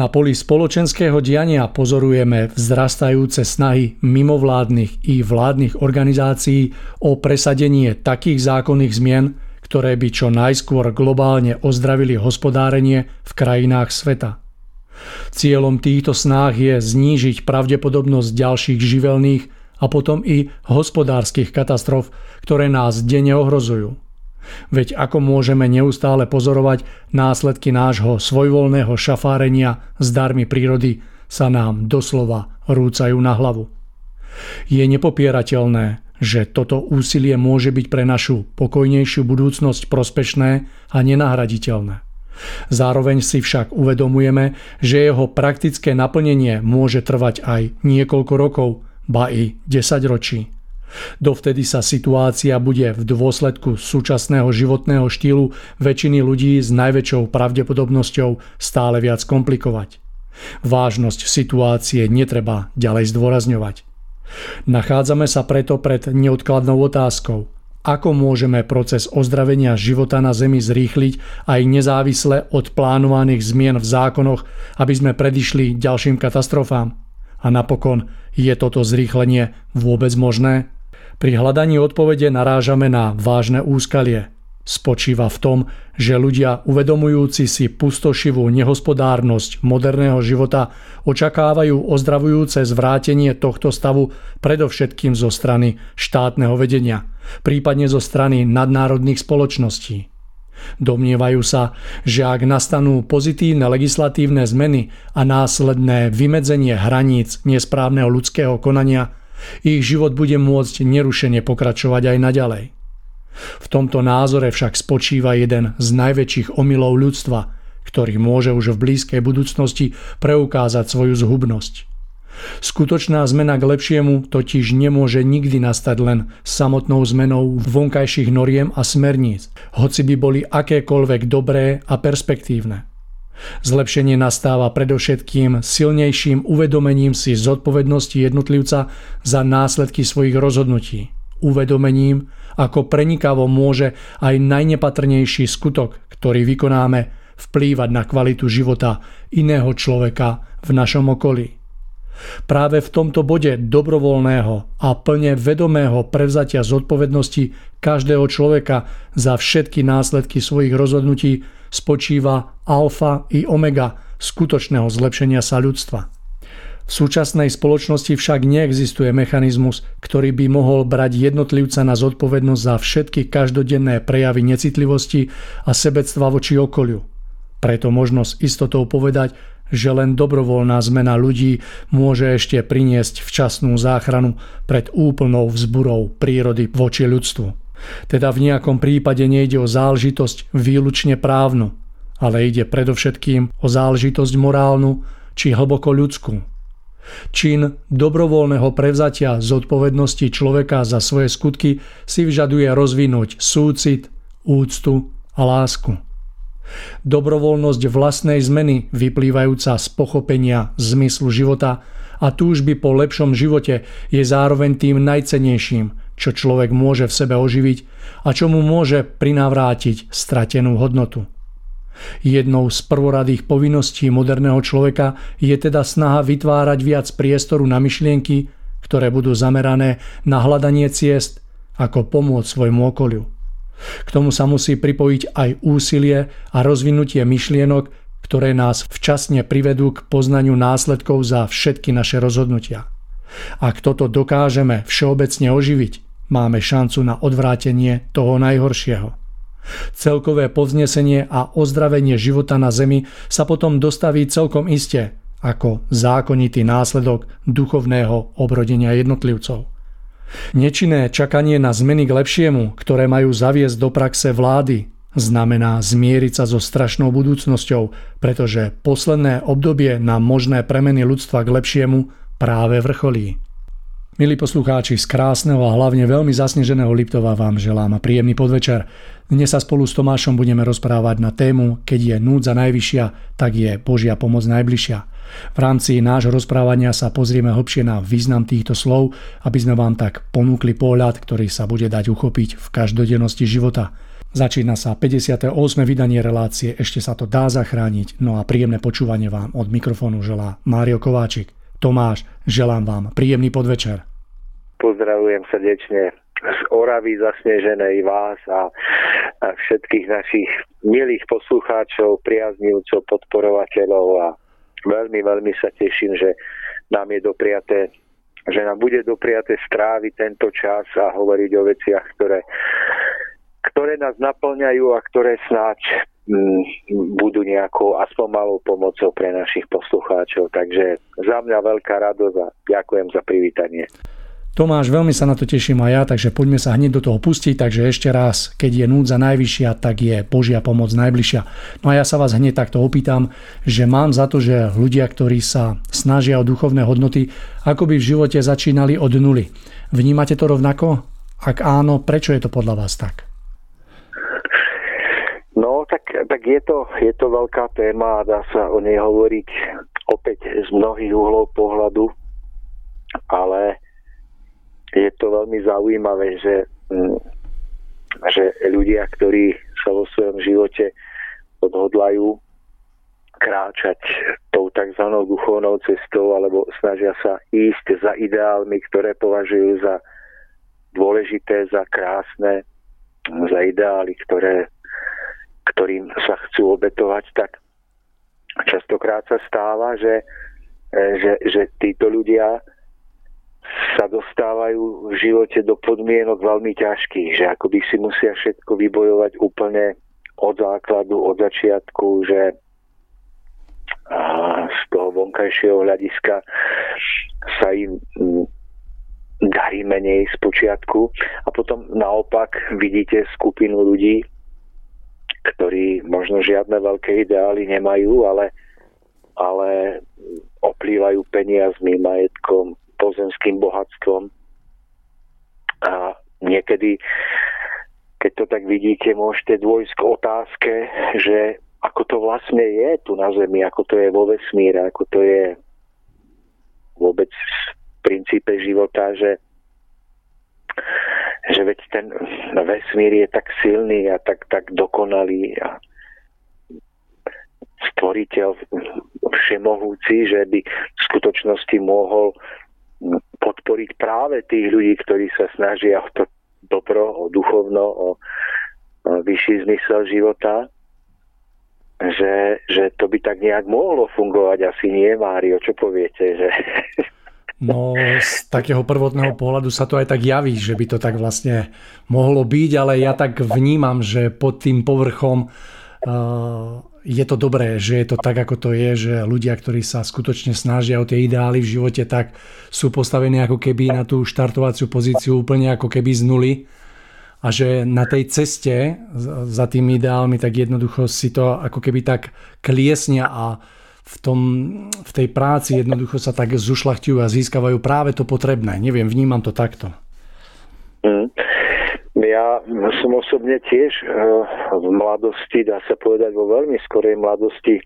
Na poli spoločenského diania pozorujeme vzrastajúce snahy mimovládnych i vládnych organizácií o presadenie takých zákonných zmien, ktoré by čo najskôr globálne ozdravili hospodárenie v krajinách sveta. Cieľom týchto snách je znížiť pravdepodobnosť ďalších živelných a potom i hospodárskych katastrof, ktoré nás denne ohrozujú. Veď ako môžeme neustále pozorovať následky nášho svojvoľného šafárenia s darmi prírody sa nám doslova rúcajú na hlavu. Je nepopierateľné, že toto úsilie môže byť pre našu pokojnejšiu budúcnosť prospešné a nenahraditeľné. Zároveň si však uvedomujeme, že jeho praktické naplnenie môže trvať aj niekoľko rokov, ba i 10 ročí. Dovtedy sa situácia bude v dôsledku súčasného životného štýlu väčšiny ľudí s najväčšou pravdepodobnosťou stále viac komplikovať. Vážnosť situácie netreba ďalej zdôrazňovať. Nachádzame sa preto pred neodkladnou otázkou. Ako môžeme proces ozdravenia života na Zemi zrýchliť aj nezávisle od plánovaných zmien v zákonoch, aby sme predišli ďalším katastrofám? A napokon, je toto zrýchlenie vôbec možné? Pri hľadaní odpovede narážame na vážne úskalie – spočíva v tom, že ľudia uvedomujúci si pustošivú nehospodárnosť moderného života očakávajú ozdravujúce zvrátenie tohto stavu predovšetkým zo strany štátneho vedenia, prípadne zo strany nadnárodných spoločností. Domnievajú sa, že ak nastanú pozitívne legislatívne zmeny a následné vymedzenie hraníc nesprávneho ľudského konania, ich život bude môcť nerušene pokračovať aj naďalej. V tomto názore však spočíva jeden z najväčších omylov ľudstva, ktorý môže už v blízkej budúcnosti preukázať svoju zhubnosť. Skutočná zmena k lepšiemu totiž nemôže nikdy nastať len samotnou zmenou vonkajších noriem a smerníc, hoci by boli akékoľvek dobré a perspektívne. Zlepšenie nastáva predovšetkým silnejším uvedomením si zodpovednosti jednotlivca za následky svojich rozhodnutí, uvedomením, ako prenikavo môže aj najnepatrnejší skutok, ktorý vykonáme, vplývať na kvalitu života iného človeka v našom okolí. Práve v tomto bode dobrovoľného a plne vedomého prevzatia zodpovednosti každého človeka za všetky následky svojich rozhodnutí spočíva alfa i omega skutočného zlepšenia sa ľudstva. V súčasnej spoločnosti však neexistuje mechanizmus, ktorý by mohol brať jednotlivca na zodpovednosť za všetky každodenné prejavy necitlivosti a sebectva voči okoliu. Preto možno s istotou povedať, že len dobrovoľná zmena ľudí môže ešte priniesť včasnú záchranu pred úplnou vzburou prírody voči ľudstvu. Teda v nejakom prípade nejde o záležitosť výlučne právnu, ale ide predovšetkým o záležitosť morálnu či hlboko ľudskú. Čin dobrovoľného prevzatia zodpovednosti človeka za svoje skutky si vyžaduje rozvinúť súcit, úctu a lásku. Dobrovoľnosť vlastnej zmeny vyplývajúca z pochopenia zmyslu života a túžby po lepšom živote je zároveň tým najcenejším, čo človek môže v sebe oživiť a čo mu môže prinavrátiť stratenú hodnotu. Jednou z prvoradých povinností moderného človeka je teda snaha vytvárať viac priestoru na myšlienky, ktoré budú zamerané na hľadanie ciest, ako pomôcť svojmu okoliu. K tomu sa musí pripojiť aj úsilie a rozvinutie myšlienok, ktoré nás včasne privedú k poznaniu následkov za všetky naše rozhodnutia. Ak toto dokážeme všeobecne oživiť, máme šancu na odvrátenie toho najhoršieho. Celkové povznesenie a ozdravenie života na Zemi sa potom dostaví celkom iste ako zákonitý následok duchovného obrodenia jednotlivcov. Nečinné čakanie na zmeny k lepšiemu, ktoré majú zaviesť do praxe vlády, znamená zmieriť sa so strašnou budúcnosťou, pretože posledné obdobie na možné premeny ľudstva k lepšiemu práve vrcholí. Milí poslucháči, z krásneho a hlavne veľmi zasneženého Liptova vám želám príjemný podvečer. Dnes sa spolu s Tomášom budeme rozprávať na tému Keď je núdza najvyššia, tak je Božia pomoc najbližšia. V rámci nášho rozprávania sa pozrieme hlbšie na význam týchto slov, aby sme vám tak ponúkli pohľad, ktorý sa bude dať uchopiť v každodennosti života. Začína sa 58. vydanie relácie Ešte sa to dá zachrániť, no a príjemné počúvanie vám od mikrofónu želá Mário Kováčik. Tomáš, želám vám príjemný podvečer. Pozdravujem srdečne z Oravy zasneženej vás a, a všetkých našich milých poslucháčov, priaznivcov, podporovateľov a veľmi, veľmi sa teším, že nám je dopriaté že nám bude dopriaté stráviť tento čas a hovoriť o veciach, ktoré, ktoré nás naplňajú a ktoré snáď m, mm, budú nejakou aspoň malou pomocou pre našich poslucháčov. Takže za mňa veľká radosť a ďakujem za privítanie. Tomáš, veľmi sa na to teším aj ja, takže poďme sa hneď do toho pustiť. Takže ešte raz, keď je núdza najvyššia, tak je Božia pomoc najbližšia. No a ja sa vás hneď takto opýtam, že mám za to, že ľudia, ktorí sa snažia o duchovné hodnoty, ako by v živote začínali od nuly. Vnímate to rovnako? Ak áno, prečo je to podľa vás tak? No, tak, tak je, to, je to veľká téma a dá sa o nej hovoriť opäť z mnohých uhlov pohľadu, ale je to veľmi zaujímavé, že, mm, že ľudia, ktorí sa vo svojom živote odhodlajú kráčať tou tzv. duchovnou cestou alebo snažia sa ísť za ideálmi, ktoré považujú za dôležité, za krásne, za ideály, ktoré, ktorým sa chcú obetovať, tak častokrát sa stáva, že, že, že títo ľudia sa dostávajú v živote do podmienok veľmi ťažkých, že akoby si musia všetko vybojovať úplne od základu, od začiatku, že z toho vonkajšieho hľadiska sa im darí menej z počiatku. A potom naopak vidíte skupinu ľudí, ktorí možno žiadne veľké ideály nemajú, ale, ale oplývajú peniazmi, majetkom, pozemským bohatstvom. A niekedy, keď to tak vidíte, môžete dôjsť k otázke, že ako to vlastne je tu na Zemi, ako to je vo vesmíre, ako to je vôbec v princípe života, že, že veď ten vesmír je tak silný a tak, tak dokonalý a stvoriteľ všemohúci, že by v skutočnosti mohol podporiť práve tých ľudí, ktorí sa snažia o to dobro, o duchovno, o, o vyšší zmysel života, že, že to by tak nejak mohlo fungovať. Asi nie, Mário, čo poviete? Že... No, z takého prvotného pohľadu sa to aj tak javí, že by to tak vlastne mohlo byť, ale ja tak vnímam, že pod tým povrchom uh, je to dobré, že je to tak, ako to je, že ľudia, ktorí sa skutočne snažia o tie ideály v živote, tak sú postavení ako keby na tú štartovaciu pozíciu úplne ako keby z nuly a že na tej ceste za tými ideálmi tak jednoducho si to ako keby tak kliesnia a v, tom, v tej práci jednoducho sa tak zušlachtujú a získavajú práve to potrebné. Neviem, vnímam to takto. Mm. Ja som osobne tiež eh, v mladosti, dá sa povedať vo veľmi skorej mladosti,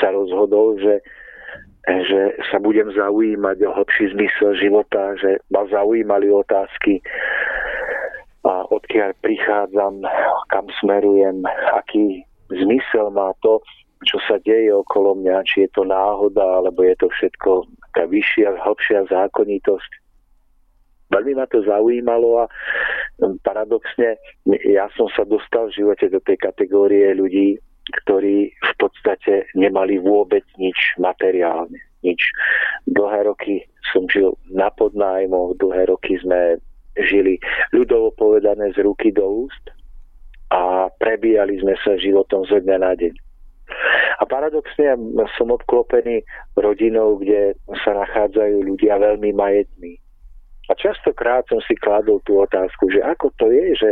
sa rozhodol, že, že sa budem zaujímať o hlbší zmysel života, že ma zaujímali otázky a odkiaľ prichádzam, kam smerujem, aký zmysel má to, čo sa deje okolo mňa, či je to náhoda, alebo je to všetko taká vyššia, hĺbšia zákonitosť veľmi ma to zaujímalo a paradoxne ja som sa dostal v živote do tej kategórie ľudí, ktorí v podstate nemali vôbec nič materiálne. Nič. Dlhé roky som žil na podnájmoch, dlhé roky sme žili ľudovo povedané z ruky do úst a prebíjali sme sa životom zo dňa na deň. A paradoxne som obklopený rodinou, kde sa nachádzajú ľudia veľmi majetní, a častokrát som si kladol tú otázku, že ako to je, že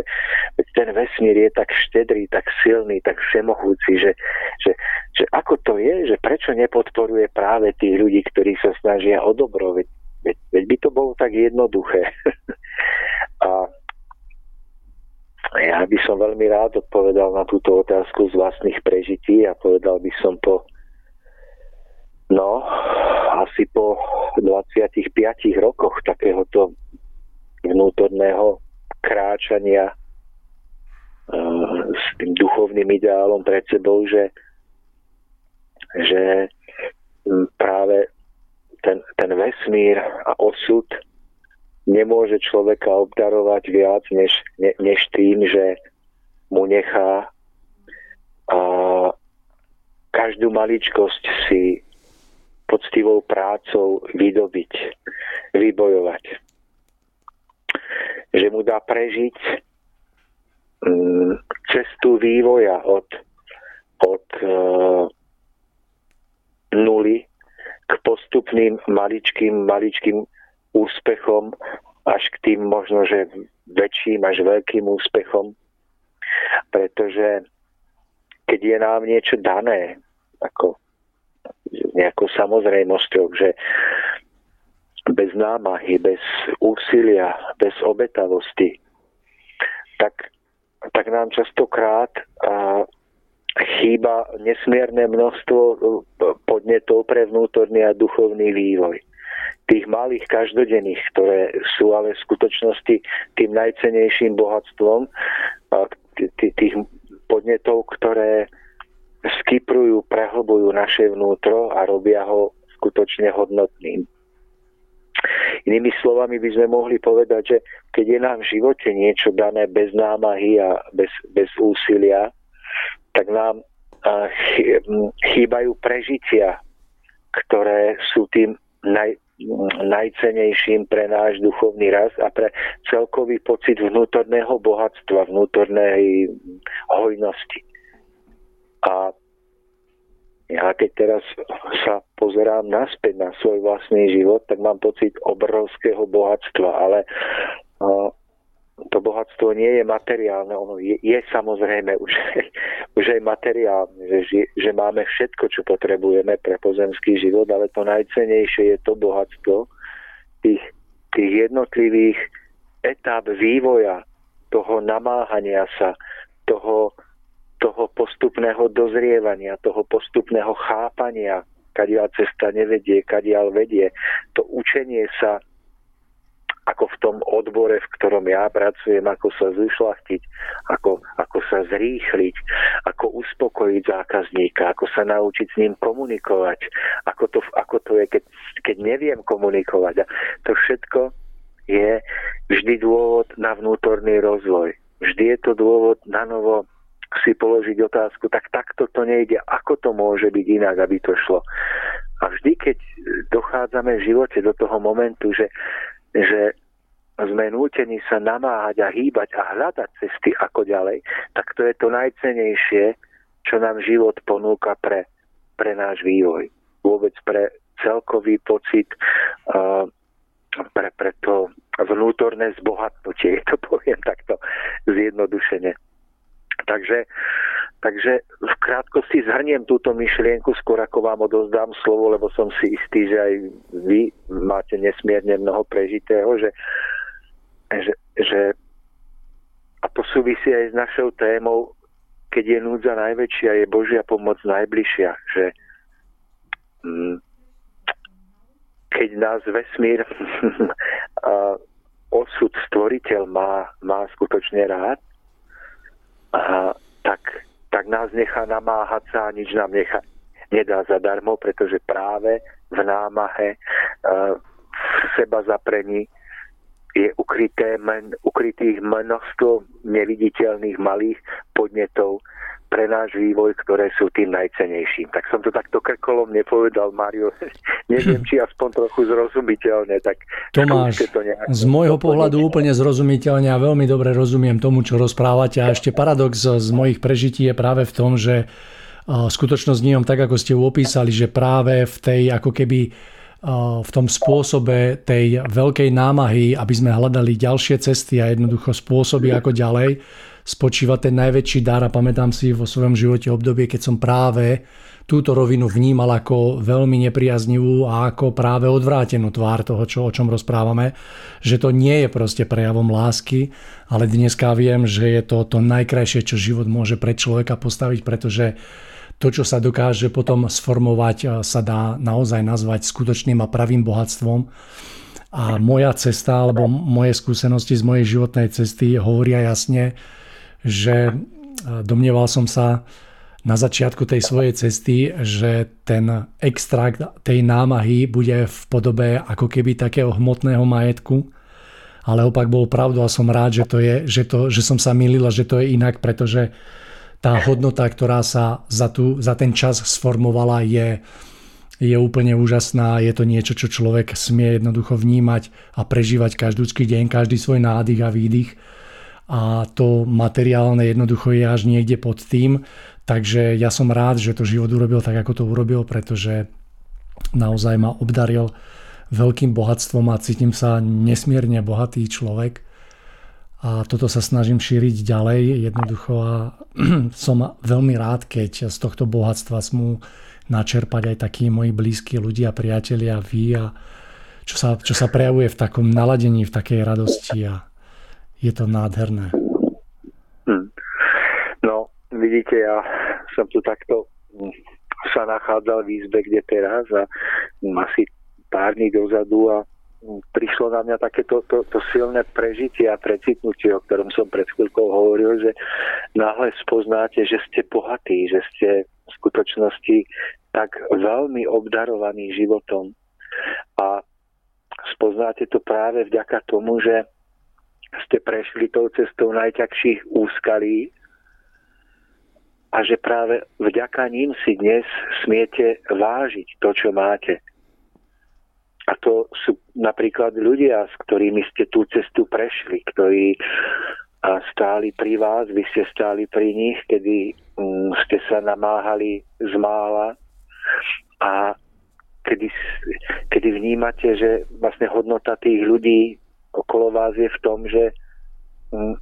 ten vesmír je tak štedrý, tak silný, tak všemohúci, že, že, že ako to je, že prečo nepodporuje práve tých ľudí, ktorí sa snažia o dobro, veď, veď, veď by to bolo tak jednoduché. a ja by som veľmi rád odpovedal na túto otázku z vlastných prežití a povedal by som po No, asi po 25 rokoch takéhoto vnútorného kráčania uh, s tým duchovným ideálom pred sebou, že, že práve ten, ten vesmír a osud nemôže človeka obdarovať viac než, ne, než tým, že mu nechá a každú maličkosť si poctivou prácou vydobiť, vybojovať. Že mu dá prežiť mm, cestu vývoja od, od uh, nuly k postupným maličkým, maličkým úspechom až k tým možno, že väčším až veľkým úspechom, pretože keď je nám niečo dané, ako nejakou samozrejmosťou, že bez námahy, bez úsilia, bez obetavosti, tak, tak nám častokrát a, chýba nesmierne množstvo podnetov pre vnútorný a duchovný vývoj. Tých malých každodenných, ktoré sú ale v skutočnosti tým najcenejším bohatstvom tých podnetov, ktoré skyprujú, prehlbujú naše vnútro a robia ho skutočne hodnotným. Inými slovami by sme mohli povedať, že keď je nám v živote niečo dané bez námahy a bez, bez úsilia, tak nám chýbajú prežitia, ktoré sú tým naj, najcenejším pre náš duchovný rast a pre celkový pocit vnútorného bohatstva, vnútornej hojnosti. A ja keď teraz sa pozerám naspäť na svoj vlastný život, tak mám pocit obrovského bohatstva, ale to bohatstvo nie je materiálne, ono je, je samozrejme už, už aj materiálne, že, že máme všetko, čo potrebujeme pre pozemský život, ale to najcenejšie je to bohatstvo tých, tých jednotlivých etáp vývoja, toho namáhania sa, toho, toho postupného dozrievania, toho postupného chápania, kadiaľ cesta nevedie, kadiaľ vedie, to učenie sa ako v tom odbore, v ktorom ja pracujem, ako sa zušlachtiť, ako, ako sa zrýchliť, ako uspokojiť zákazníka, ako sa naučiť s ním komunikovať, ako to, ako to je, keď, keď neviem komunikovať. A to všetko je vždy dôvod na vnútorný rozvoj. Vždy je to dôvod na novo si položiť otázku, tak takto to nejde, ako to môže byť inak, aby to šlo. A vždy, keď dochádzame v živote do toho momentu, že že sme nútení sa namáhať a hýbať a hľadať cesty ako ďalej, tak to je to najcenejšie, čo nám život ponúka pre, pre náš vývoj. Vôbec pre celkový pocit, uh, pre, pre to vnútorné zbohatnutie, to poviem takto zjednodušene. Takže, takže v krátkosti zhrniem túto myšlienku, skôr ako vám odozdám slovo, lebo som si istý, že aj vy máte nesmierne mnoho prežitého, že, že, že a to súvisí aj s našou témou, keď je núdza najväčšia, je Božia pomoc najbližšia, že mm, keď nás vesmír osud stvoriteľ má, má skutočne rád, tak, tak nás nechá namáhať sa a nič nám nechá, nedá zadarmo, pretože práve v námahe, v seba zaprení je ukryté men, ukrytých množstvo neviditeľných malých podnetov, pre náš vývoj, ktoré sú tým najcenejším. Tak som to takto krkolom nepovedal, Mario. Neviem, či aspoň trochu zrozumiteľne. Tak Tomáš, to z môjho pohľadu úplne zrozumiteľne a veľmi dobre rozumiem tomu, čo rozprávate. A ešte paradox z mojich prežití je práve v tom, že skutočnosť nie tak, ako ste opísali, že práve v tej ako keby v tom spôsobe tej veľkej námahy, aby sme hľadali ďalšie cesty a jednoducho spôsoby ako ďalej, spočíva ten najväčší dar a pamätám si vo svojom živote obdobie, keď som práve túto rovinu vnímal ako veľmi nepriaznivú a ako práve odvrátenú tvár toho, čo, o čom rozprávame, že to nie je proste prejavom lásky, ale dneska viem, že je to to najkrajšie, čo život môže pre človeka postaviť, pretože to, čo sa dokáže potom sformovať, sa dá naozaj nazvať skutočným a pravým bohatstvom. A moja cesta, alebo moje skúsenosti z mojej životnej cesty hovoria jasne, že domnieval som sa na začiatku tej svojej cesty, že ten extrakt tej námahy bude v podobe ako keby takého hmotného majetku, ale opak bol pravdu a som rád, že, to je, že, to, že som sa milila, že to je inak, pretože tá hodnota, ktorá sa za, tu, za ten čas sformovala, je, je úplne úžasná. Je to niečo, čo človek smie jednoducho vnímať a prežívať každý deň, každý svoj nádych a výdych a to materiálne jednoducho je až niekde pod tým. Takže ja som rád, že to život urobil tak, ako to urobil, pretože naozaj ma obdaril veľkým bohatstvom a cítim sa nesmierne bohatý človek. A toto sa snažím šíriť ďalej jednoducho a som veľmi rád, keď z tohto bohatstva smú načerpať aj takí moji blízki ľudia, priatelia, vy a čo sa, čo sa prejavuje v takom naladení, v takej radosti a je to nádherné. Hmm. No, vidíte, ja som tu takto hm, sa nachádzal v izbe, kde teraz a asi pár dní dozadu a hm, prišlo na mňa takéto to, to silné prežitie a precitnutie, o ktorom som pred chvíľkou hovoril, že náhle spoznáte, že ste bohatí, že ste v skutočnosti tak veľmi obdarovaní životom. A spoznáte to práve vďaka tomu, že ste prešli tou cestou najťažších úskalí a že práve vďaka ním si dnes smiete vážiť to, čo máte. A to sú napríklad ľudia, s ktorými ste tú cestu prešli, ktorí stáli pri vás, vy ste stáli pri nich, kedy mm, ste sa namáhali z mála a kedy, kedy vnímate, že vlastne hodnota tých ľudí okolo vás je v tom, že mm,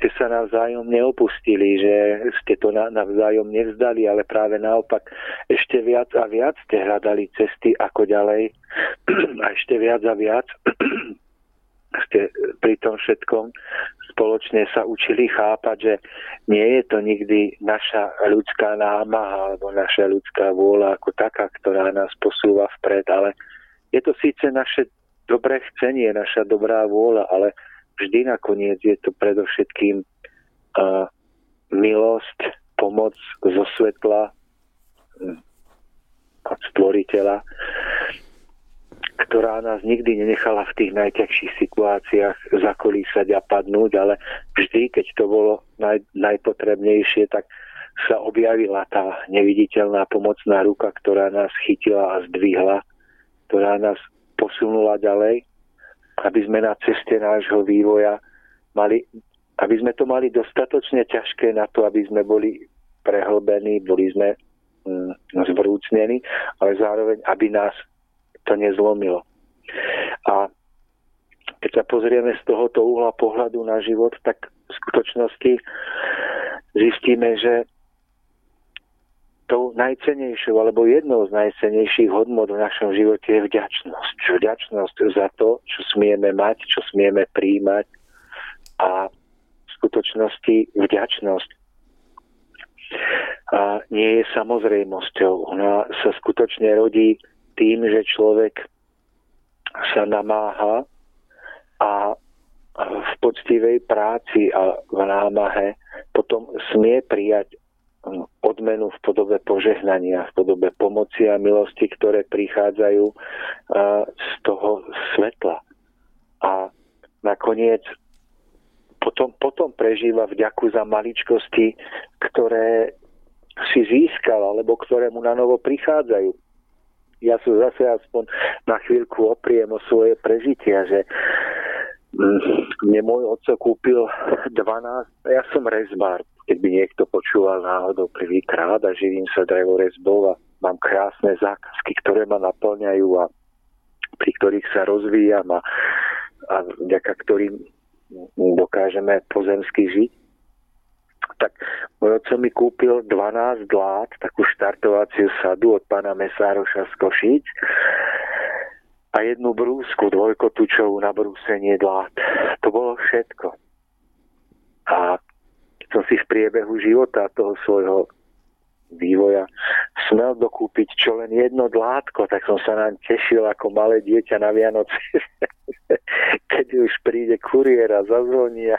ste sa navzájom neopustili, že ste to navzájom nevzdali, ale práve naopak ešte viac a viac ste hľadali cesty ako ďalej. A ešte viac a viac ste pri tom všetkom spoločne sa učili chápať, že nie je to nikdy naša ľudská námaha alebo naša ľudská vôľa ako taká, ktorá nás posúva vpred, ale je to síce naše dobré chcenie, naša dobrá vôľa, ale vždy nakoniec je to predovšetkým uh, milosť, pomoc zo svetla hm, od stvoriteľa, ktorá nás nikdy nenechala v tých najťažších situáciách zakolísať a padnúť, ale vždy, keď to bolo naj, najpotrebnejšie, tak sa objavila tá neviditeľná pomocná ruka, ktorá nás chytila a zdvihla, ktorá nás posunula ďalej, aby sme na ceste nášho vývoja mali, aby sme to mali dostatočne ťažké na to, aby sme boli prehlbení, boli sme mm, zvrúcnení, ale zároveň, aby nás to nezlomilo. A keď sa pozrieme z tohoto uhla pohľadu na život, tak v skutočnosti zistíme, že tou najcenejšou alebo jednou z najcenejších hodnot v našom živote je vďačnosť. Vďačnosť za to, čo smieme mať, čo smieme príjmať a v skutočnosti vďačnosť a nie je samozrejmosťou. Ona sa skutočne rodí tým, že človek sa namáha a v poctivej práci a v námahe potom smie prijať odmenu v podobe požehnania, v podobe pomoci a milosti, ktoré prichádzajú z toho svetla. A nakoniec potom, potom prežíva vďaku za maličkosti, ktoré si získal, alebo ktoré mu na novo prichádzajú ja sa zase aspoň na chvíľku opriem o svoje prežitia, že mm, mne môj otco kúpil 12, ja som rezbár, keď by niekto počúval náhodou prvýkrát a živím sa drevorezbou a mám krásne zákazky, ktoré ma naplňajú a pri ktorých sa rozvíjam a, a vďaka ktorým dokážeme pozemsky žiť tak môj oco mi kúpil 12 dlát, takú štartovaciu sadu od pána Mesároša z Košic a jednu brúsku dvojkotučovú na brúsenie dlát. To bolo všetko. A som si v priebehu života toho svojho vývoja smel dokúpiť čo len jedno dlátko, tak som sa nám tešil ako malé dieťa na Vianoce, keď už príde kuriér a zazvoní a,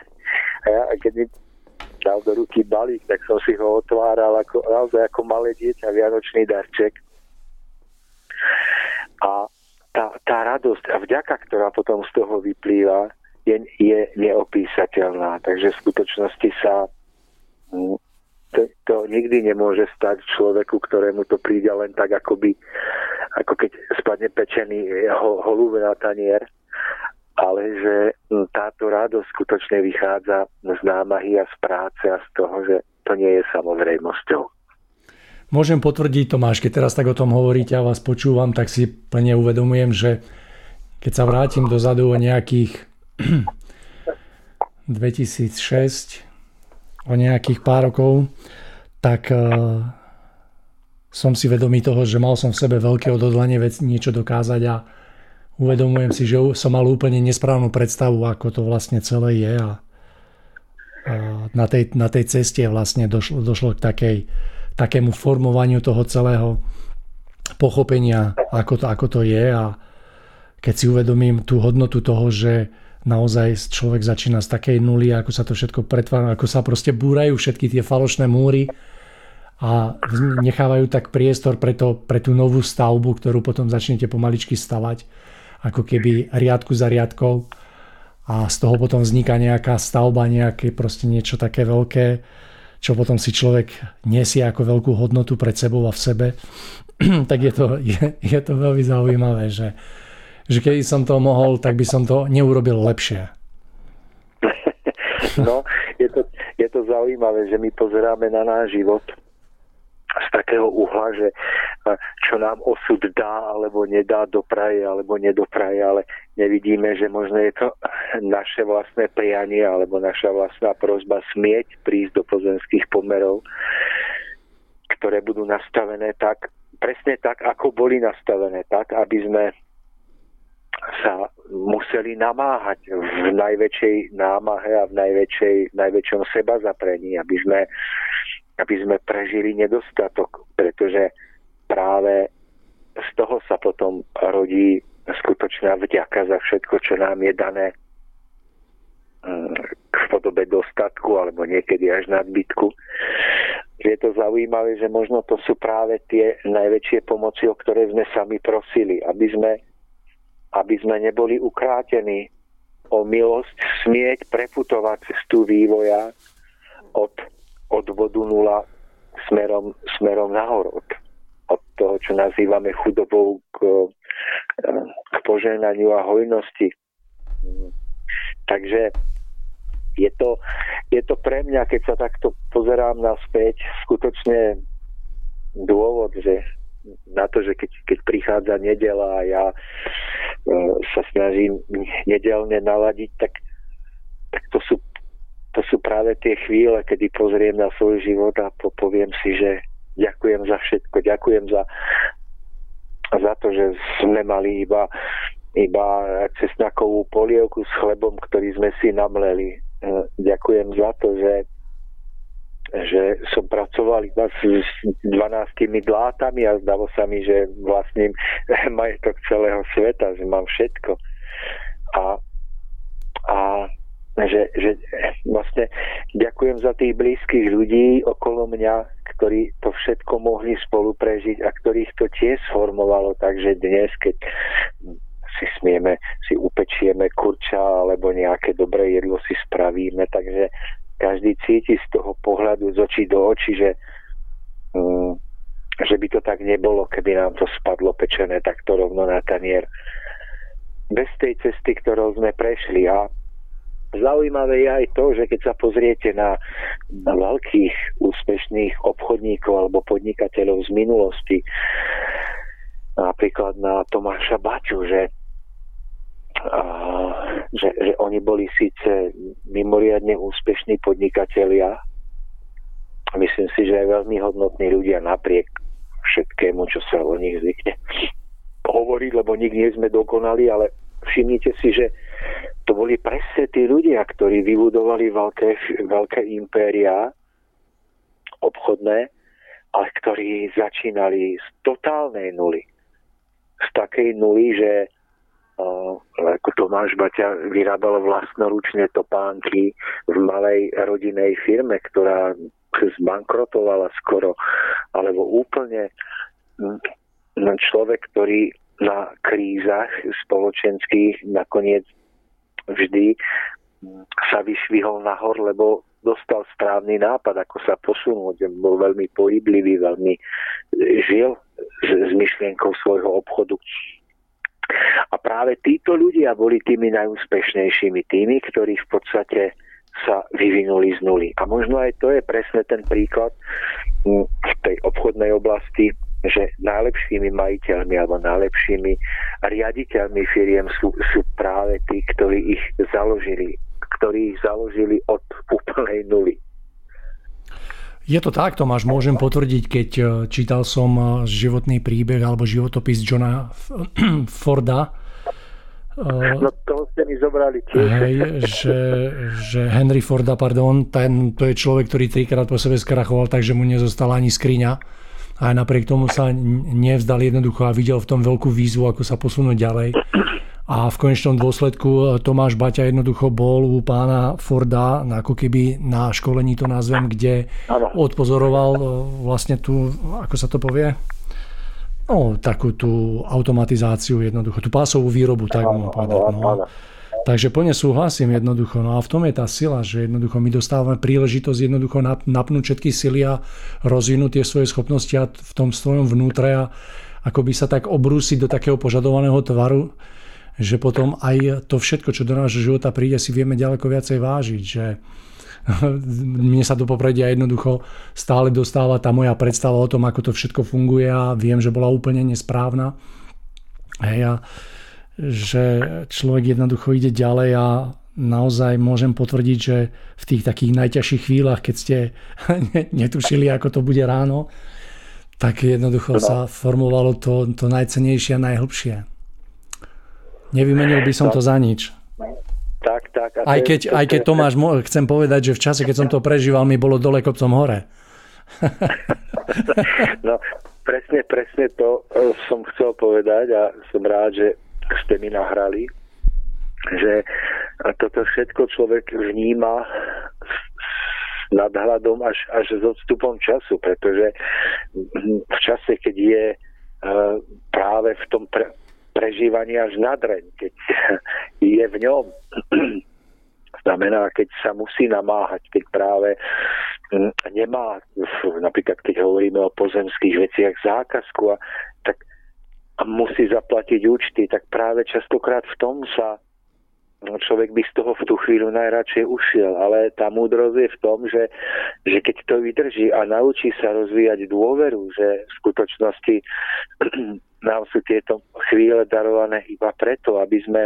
a keď mi dal do ruky balík, tak som si ho otváral ako, naozaj ako malé dieťa, vianočný darček. A tá, tá radosť a vďaka, ktorá potom z toho vyplýva, je, je neopísateľná. Takže v skutočnosti sa to, to nikdy nemôže stať človeku, ktorému to príde len tak, ako by, ako keď spadne pečený holúb na tanier, ale že hm, táto radosť skutočne vychádza z námahy a z práce a z toho, že to nie je samozrejmosťou. Môžem potvrdiť, Tomáš, keď teraz tak o tom hovoríte a vás počúvam, tak si plne uvedomujem, že keď sa vrátim dozadu o nejakých 2006, o nejakých pár rokov, tak uh, som si vedomý toho, že mal som v sebe veľké odhodlanie vec niečo dokázať a uvedomujem si, že som mal úplne nesprávnu predstavu, ako to vlastne celé je a, a na, tej, na tej ceste vlastne došlo, došlo k takej, takému formovaniu toho celého pochopenia, ako to, ako to je a keď si uvedomím tú hodnotu toho, že naozaj človek začína z takej nuly, ako sa to všetko pretvára, ako sa proste búrajú všetky tie falošné múry a nechávajú tak priestor pre, to, pre tú novú stavbu, ktorú potom začnete pomaličky stavať, ako keby riadku za riadkou. A z toho potom vzniká nejaká stavba, nejaké proste niečo také veľké, čo potom si človek nesie ako veľkú hodnotu pred sebou a v sebe, tak je to, je, je to veľmi zaujímavé, že, že keby som to mohol, tak by som to neurobil lepšie. No, je to, je to zaujímavé, že my pozeráme na náš život z takého uhla, že čo nám osud dá alebo nedá dopraje alebo nedopraje, ale nevidíme, že možno je to naše vlastné prianie alebo naša vlastná prozba smieť prísť do pozemských pomerov, ktoré budú nastavené tak, presne tak, ako boli nastavené, tak, aby sme sa museli namáhať v najväčšej námahe a v najväčšej, najväčšom seba zaprení, aby sme, aby sme prežili nedostatok, pretože práve z toho sa potom rodí skutočná vďaka za všetko, čo nám je dané mm, v podobe dostatku alebo niekedy až nadbytku. Je to zaujímavé, že možno to sú práve tie najväčšie pomoci, o ktoré sme sami prosili, aby sme aby sme neboli ukrátení o milosť smieť preputovať cestu vývoja od, od bodu nula smerom, smerom nahor, od, od toho, čo nazývame chudobou k, k poženaniu a hojnosti. Takže je to, je to pre mňa, keď sa takto pozerám naspäť, skutočne dôvod, že na to, že keď, keď prichádza nedela a ja e, sa snažím nedelne naladiť, tak, tak to, sú, to sú práve tie chvíle, kedy pozriem na svoj život a poviem si, že ďakujem za všetko, ďakujem za, za to, že sme mali iba, iba cesnakovú polievku s chlebom, ktorý sme si namleli. E, ďakujem za to, že že som pracoval iba s, s 12 dlátami a zdalo sa mi, že vlastním majetok celého sveta, že mám všetko. A, a že, že vlastne ďakujem za tých blízkych ľudí okolo mňa, ktorí to všetko mohli spolu prežiť a ktorých to tiež sformovalo, takže dnes, keď si smieme, si upečieme kurča alebo nejaké dobré jedlo si spravíme, takže každý cíti z toho pohľadu z očí do očí, že, um, že by to tak nebolo, keby nám to spadlo pečené takto rovno na tanier. Bez tej cesty, ktorou sme prešli a Zaujímavé je aj to, že keď sa pozriete na, na veľkých úspešných obchodníkov alebo podnikateľov z minulosti, napríklad na Tomáša Baťu, že že, že oni boli síce mimoriadne úspešní podnikatelia, myslím si, že aj veľmi hodnotní ľudia napriek všetkému, čo sa o nich zvykne hovoriť, lebo nikdy nie sme dokonali, ale všimnite si, že to boli presne tí ľudia, ktorí vybudovali veľké, veľké impéria obchodné, ale ktorí začínali z totálnej nuly. Z takej nuly, že Tomáš Baťa vyrábal vlastnoručne topánky v malej rodinej firme, ktorá zbankrotovala skoro, alebo úplne človek, ktorý na krízach spoločenských nakoniec vždy sa vyšvihol nahor, lebo dostal správny nápad, ako sa posunúť. Bol veľmi pohyblivý, veľmi žil s, s myšlienkou svojho obchodu. A práve títo ľudia boli tými najúspešnejšími, tými, ktorí v podstate sa vyvinuli z nuly. A možno aj to je presne ten príklad hm, v tej obchodnej oblasti, že najlepšími majiteľmi alebo najlepšími riaditeľmi firiem sú, sú práve tí, ktorí ich založili, ktorí ich založili od úplnej nuly. Je to tak, Tomáš, môžem potvrdiť, keď e, čítal som e, životný príbeh alebo životopis Johna Forda. No toho ste mi zobrali tiež. Hej, že, že Henry Forda, pardon, ten, to je človek, ktorý trikrát po sebe skrachoval, takže mu nezostala ani skriňa. A napriek tomu sa nevzdal jednoducho a videl v tom veľkú výzvu, ako sa posunúť ďalej. A v konečnom dôsledku e, Tomáš Baťa jednoducho bol u pána Forda ako keby na školení to nazvem, kde odpozoroval e, vlastne tú, ako sa to povie, no, takú tú automatizáciu jednoducho, tú pásovú výrobu, tak mám povedať. No. Takže plne súhlasím jednoducho. No a v tom je tá sila, že jednoducho my dostávame príležitosť jednoducho napnúť všetky sily a rozvinúť tie svoje schopnosti a v tom svojom vnútre a akoby sa tak obrúsiť do takého požadovaného tvaru, že potom aj to všetko, čo do nášho života príde, si vieme ďaleko viacej vážiť, že mne sa do popredia jednoducho stále dostáva tá moja predstava o tom, ako to všetko funguje a viem, že bola úplne nesprávna. Hej, a že človek jednoducho ide ďalej a naozaj môžem potvrdiť, že v tých takých najťažších chvíľach, keď ste netušili, ako to bude ráno, tak jednoducho no. sa formovalo to, to najcenejšie a najhlbšie. Nevymenil by som to za nič. Tak, tak. A aj, keď, je, aj keď Tomáš, chcem povedať, že v čase, keď som to prežíval, mi bolo dole kopcom hore. no, presne, presne to eh, som chcel povedať a som rád, že ste mi nahrali, že toto všetko človek vníma nadhľadom až, až s odstupom času, pretože v čase, keď je eh, práve v tom pre, prežívanie až nadreň, keď je v ňom. Znamená, keď sa musí namáhať, keď práve hm, nemá, napríklad keď hovoríme o pozemských veciach zákazku, a, tak musí zaplatiť účty, tak práve častokrát v tom sa no človek by z toho v tú chvíľu najradšej ušiel, ale tá múdrosť je v tom, že, že keď to vydrží a naučí sa rozvíjať dôveru, že v skutočnosti nám sú tieto chvíle darované iba preto, aby sme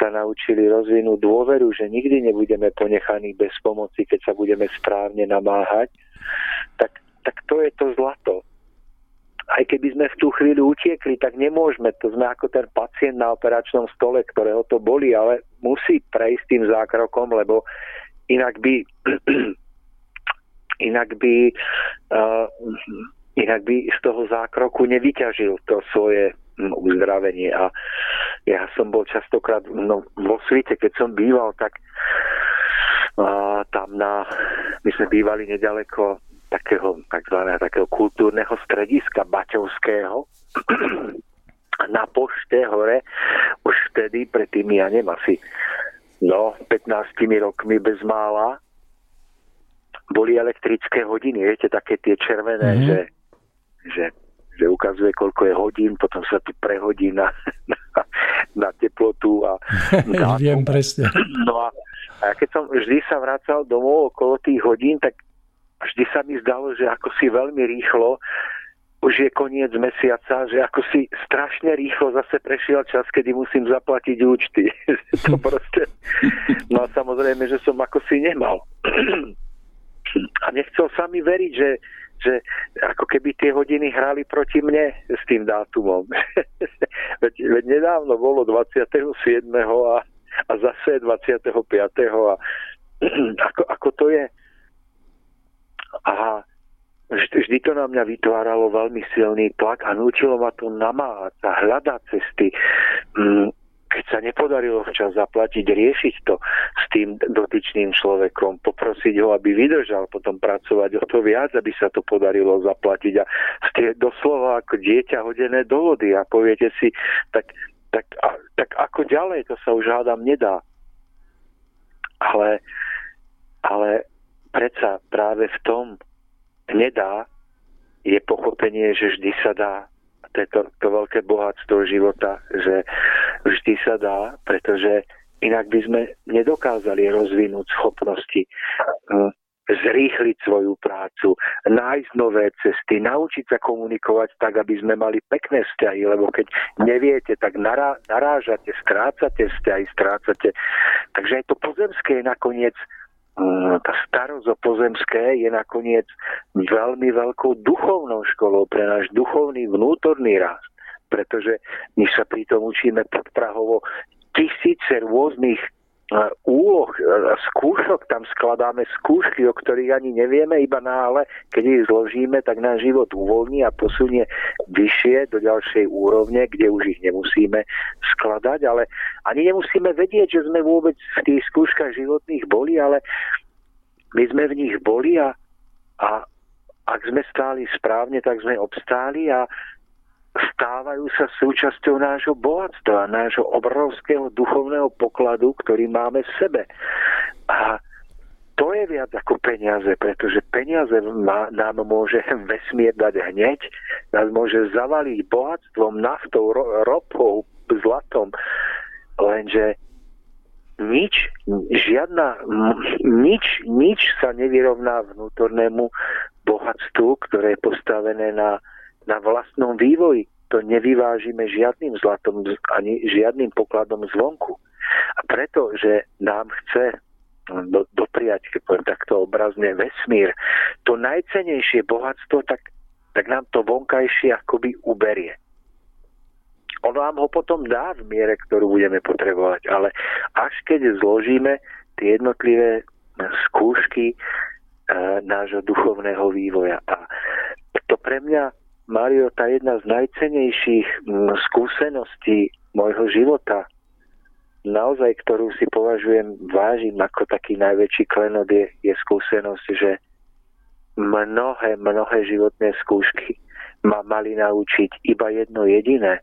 sa naučili rozvinúť dôveru, že nikdy nebudeme ponechaní bez pomoci, keď sa budeme správne namáhať, tak, tak to je to zlato aj keby sme v tú chvíľu utiekli, tak nemôžeme. To sme ako ten pacient na operačnom stole, ktorého to boli, ale musí prejsť tým zákrokom, lebo inak by inak by uh, inak by z toho zákroku nevyťažil to svoje hm, uzdravenie. A ja som bol častokrát no, vo svite, keď som býval, tak uh, tam na, my sme bývali nedaleko takého tzv. takého kultúrneho strediska Baťovského na pošte hore už vtedy, pred tými, ja neviem, asi no, 15 rokmi bez mála boli elektrické hodiny, viete, také tie červené, mm-hmm. že, že, že ukazuje, koľko je hodín, potom sa tu prehodí na, na, na teplotu. A, na Viem presne. No a, a keď som vždy sa vracal domov okolo tých hodín, tak vždy sa mi zdalo, že ako si veľmi rýchlo už je koniec mesiaca, že ako si strašne rýchlo zase prešiel čas, kedy musím zaplatiť účty. to proste... No a samozrejme, že som ako si nemal. a nechcel sa mi veriť, že, že ako keby tie hodiny hrali proti mne s tým dátumom. veď, veď nedávno bolo 27. a, a zase 25. a ako, ako to je a vždy, to na mňa vytváralo veľmi silný tlak a nutilo ma to namáhať a hľadať cesty. Keď sa nepodarilo včas zaplatiť, riešiť to s tým dotyčným človekom, poprosiť ho, aby vydržal, potom pracovať o to viac, aby sa to podarilo zaplatiť. A ste doslova ako dieťa hodené do vody a poviete si, tak, tak, a, tak ako ďalej, to sa už hádam nedá. Ale, ale predsa práve v tom nedá, je pochopenie, že vždy sa dá. To je to, to veľké bohatstvo života, že vždy sa dá, pretože inak by sme nedokázali rozvinúť schopnosti. Hm, zrýchliť svoju prácu, nájsť nové cesty, naučiť sa komunikovať tak, aby sme mali pekné vzťahy, lebo keď neviete, tak nará, narážate, strácate vzťahy, strácate. Takže aj to pozemské je nakoniec tá starosť o pozemské je nakoniec veľmi veľkou duchovnou školou pre náš duchovný vnútorný rast. Pretože my sa pritom učíme podprahovo tisíce rôznych úloh, skúšok, tam skladáme skúšky, o ktorých ani nevieme, iba náhle, keď ich zložíme, tak náš život uvoľní a posunie vyššie do ďalšej úrovne, kde už ich nemusíme skladať, ale ani nemusíme vedieť, že sme vôbec v tých skúškach životných boli, ale my sme v nich boli a, a ak sme stáli správne, tak sme obstáli a stávajú sa súčasťou nášho bohatstva, nášho obrovského duchovného pokladu, ktorý máme v sebe. A to je viac ako peniaze, pretože peniaze má, nám môže vesmier dať hneď, nás môže zavaliť bohatstvom, naftou, ro, ropou, zlatom, lenže nič, žiadna, nič, nič sa nevyrovná vnútornému bohatstvu, ktoré je postavené na na vlastnom vývoji. To nevyvážime žiadnym zlatom ani žiadnym pokladom zvonku. A preto, že nám chce do, dopriať, keď poviem takto obrazne, vesmír, to najcenejšie bohatstvo, tak, tak nám to vonkajšie akoby uberie. On vám ho potom dá v miere, ktorú budeme potrebovať, ale až keď zložíme tie jednotlivé skúšky e, nášho duchovného vývoja. A to pre mňa Mario, tá jedna z najcenejších mm, skúseností môjho života, naozaj, ktorú si považujem, vážim ako taký najväčší klenot, je, je skúsenosť, že mnohé, mnohé životné skúšky ma mali naučiť iba jedno jediné,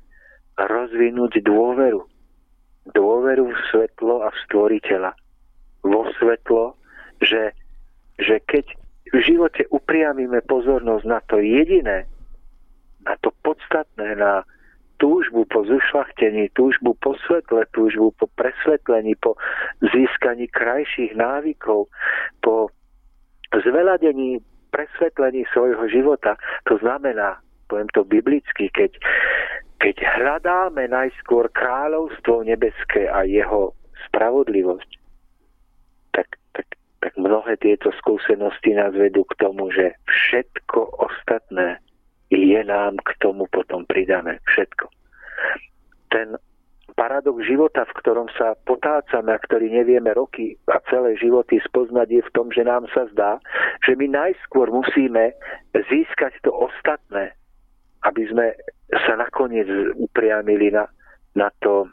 rozvinúť dôveru. Dôveru v svetlo a v stvoriteľa. Vo svetlo, že, že keď v živote upriamíme pozornosť na to jediné, na to podstatné, na túžbu po zušlachtení, túžbu po svetle, túžbu po presvetlení, po získaní krajších návykov, po zveladení, presvetlení svojho života. To znamená, poviem to biblicky, keď, keď hľadáme najskôr kráľovstvo nebeské a jeho spravodlivosť, tak, tak, tak mnohé tieto skúsenosti nás vedú k tomu, že všetko ostatné je nám k tomu potom pridané všetko. Ten paradox života, v ktorom sa potácame a ktorý nevieme roky a celé životy spoznať, je v tom, že nám sa zdá, že my najskôr musíme získať to ostatné, aby sme sa nakoniec upriamili na, na, to,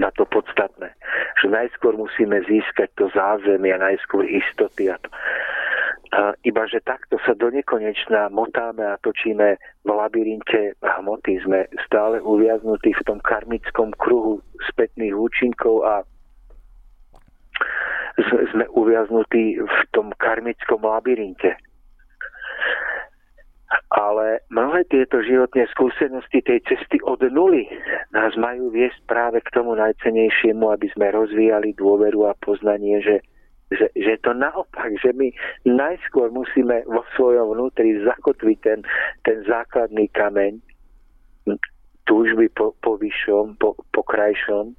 na to podstatné. Že najskôr musíme získať to zázemie, najskôr istoty a to. Iba, že takto sa do nekonečná motáme a točíme v labyrinte hmoty. Sme stále uviaznutí v tom karmickom kruhu spätných účinkov a sme uviaznutí v tom karmickom labyrinte. Ale mnohé tieto životné skúsenosti tej cesty od nuly nás majú viesť práve k tomu najcenejšiemu, aby sme rozvíjali dôveru a poznanie, že že, že to naopak, že my najskôr musíme vo svojom vnútri zakotviť ten, ten základný kameň túžby po, po vyššom, po, po krajšom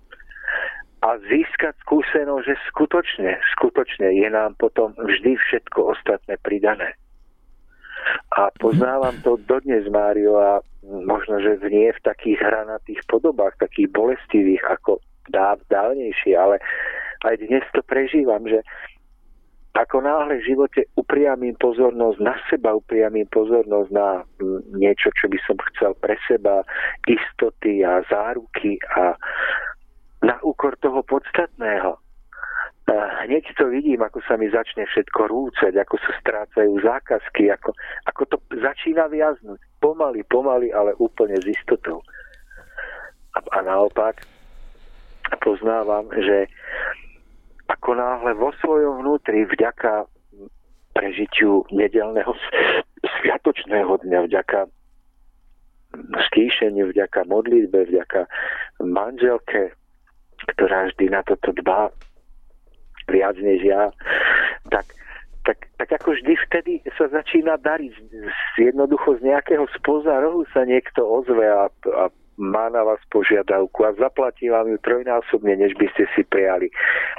a získať skúsenosť, že skutočne, skutočne je nám potom vždy všetko ostatné pridané. A poznávam to dodnes, Mário, a možno, že nie v takých hranatých podobách, takých bolestivých ako dáv, dávnejšie, ale aj dnes to prežívam, že ako náhle v živote upriamím pozornosť na seba, upriamím pozornosť na niečo, čo by som chcel pre seba, istoty a záruky a na úkor toho podstatného. Hneď to vidím, ako sa mi začne všetko rúcať, ako sa strácajú zákazky, ako, ako to začína viaznuť. Pomaly, pomaly, ale úplne s istotou. A, a naopak poznávam, že ako náhle vo svojom vnútri vďaka prežitiu nedelného sviatočného dňa, vďaka stíšeniu, vďaka modlitbe, vďaka manželke, ktorá vždy na toto dbá viac než ja, tak tak, tak ako vždy vtedy sa začína dariť. Jednoducho z nejakého spoza rohu sa niekto ozve a, a má na vás požiadavku a zaplatí vám ju trojnásobne, než by ste si prijali.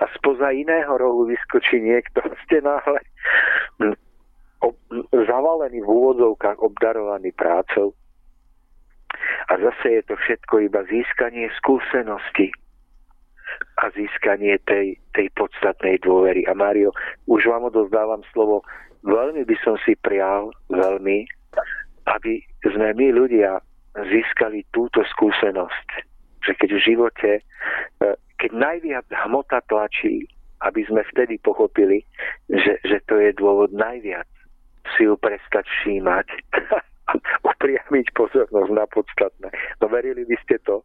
A spoza iného rohu vyskočí niekto, ste náhle ob, zavalený v úvodzovkách, obdarovaný prácou. A zase je to všetko iba získanie skúsenosti a získanie tej, tej podstatnej dôvery. A Mário, už vám odozdávam slovo. Veľmi by som si prial, veľmi, aby sme my ľudia získali túto skúsenosť. Že keď v živote, e, keď najviac hmota tlačí, aby sme vtedy pochopili, že, že to je dôvod najviac si ju prestať všímať a upriamiť pozornosť na podstatné. No verili by ste to?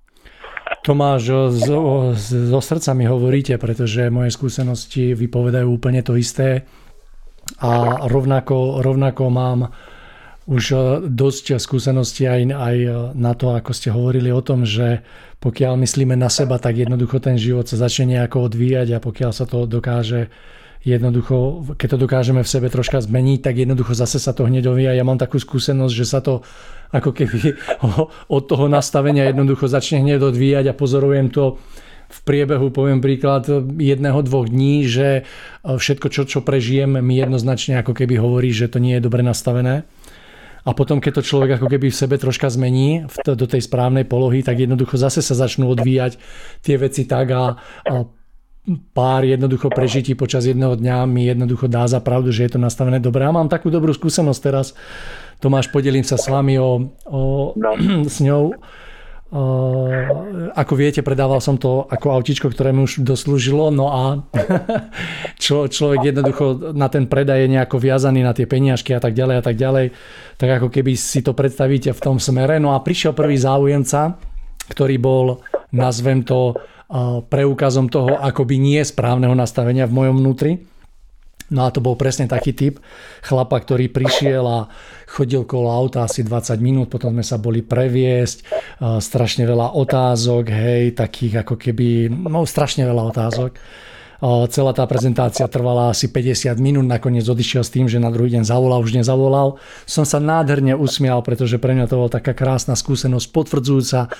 Tomáš, zo, srdca mi hovoríte, pretože moje skúsenosti vypovedajú úplne to isté a rovnako, rovnako mám už e, dosť skúseností aj, aj na to, ako ste hovorili o tom, že pokiaľ myslíme na seba, tak jednoducho ten život sa začne nejako odvíjať a pokiaľ sa to dokáže jednoducho, keď to dokážeme v sebe troška zmeniť, tak jednoducho zase sa to hneď odvíja. Ja mám takú skúsenosť, že sa to ako keby od toho nastavenia jednoducho začne hneď odvíjať a pozorujem to v priebehu, poviem príklad, jedného, dvoch dní, že všetko, čo, čo prežijem, mi jednoznačne ako keby hovorí, že to nie je dobre nastavené. A potom, keď to človek ako keby v sebe troška zmení do tej správnej polohy, tak jednoducho zase sa začnú odvíjať tie veci tak a, a pár jednoducho prežití počas jedného dňa mi jednoducho dá za pravdu, že je to nastavené dobre. A mám takú dobrú skúsenosť teraz. Tomáš, podelím sa s vami o, o, no. s ňou. Uh, ako viete, predával som to ako autičko, ktoré mi už doslúžilo, no a čo, človek jednoducho na ten predaj je nejako viazaný na tie peniažky a tak ďalej a tak ďalej, tak ako keby si to predstavíte v tom smere. No a prišiel prvý záujemca, ktorý bol, nazvem to, preukazom toho akoby nie správneho nastavenia v mojom vnútri. No a to bol presne taký typ chlapa, ktorý prišiel a chodil kolo auta asi 20 minút, potom sme sa boli previesť, strašne veľa otázok, hej, takých ako keby, no strašne veľa otázok. Celá tá prezentácia trvala asi 50 minút, nakoniec odišiel s tým, že na druhý deň zavolal, už nezavolal. Som sa nádherne usmial, pretože pre mňa to bola taká krásna skúsenosť, potvrdzujúca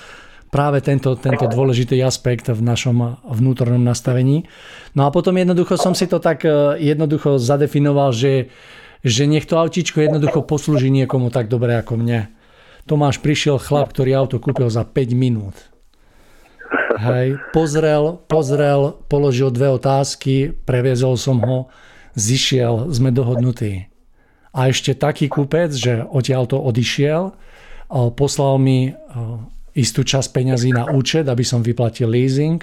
práve tento, tento dôležitý aspekt v našom vnútornom nastavení. No a potom jednoducho som si to tak e, jednoducho zadefinoval, že, že nech to autičko jednoducho poslúži niekomu tak dobre ako mne. Tomáš prišiel chlap, ktorý auto kúpil za 5 minút. Hej, pozrel, pozrel, položil dve otázky, previezol som ho, zišiel, sme dohodnutí. A ešte taký kúpec, že odtiaľ to odišiel, poslal mi istú časť peňazí na účet, aby som vyplatil leasing.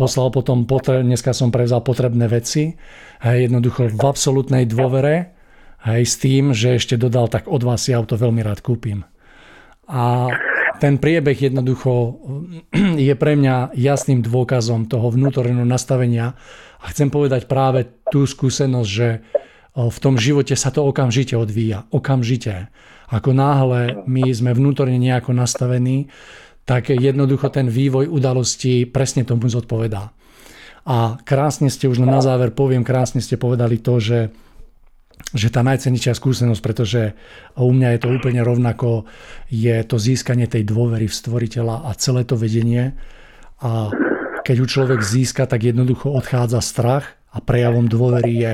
Poslal potom, potre- dneska som prevzal potrebné veci. Hej, jednoducho v absolútnej dôvere. Hej, s tým, že ešte dodal, tak od vás si auto veľmi rád kúpim. A ten priebeh jednoducho je pre mňa jasným dôkazom toho vnútorného nastavenia. A chcem povedať práve tú skúsenosť, že v tom živote sa to okamžite odvíja. Okamžite. Ako náhle my sme vnútorne nejako nastavení, tak jednoducho ten vývoj udalostí presne tomu zodpovedá. A krásne ste, už na záver poviem, krásne ste povedali to, že že tá najcenejšia skúsenosť, pretože u mňa je to úplne rovnako, je to získanie tej dôvery v stvoriteľa a celé to vedenie. A keď ju človek získa, tak jednoducho odchádza strach a prejavom dôvery je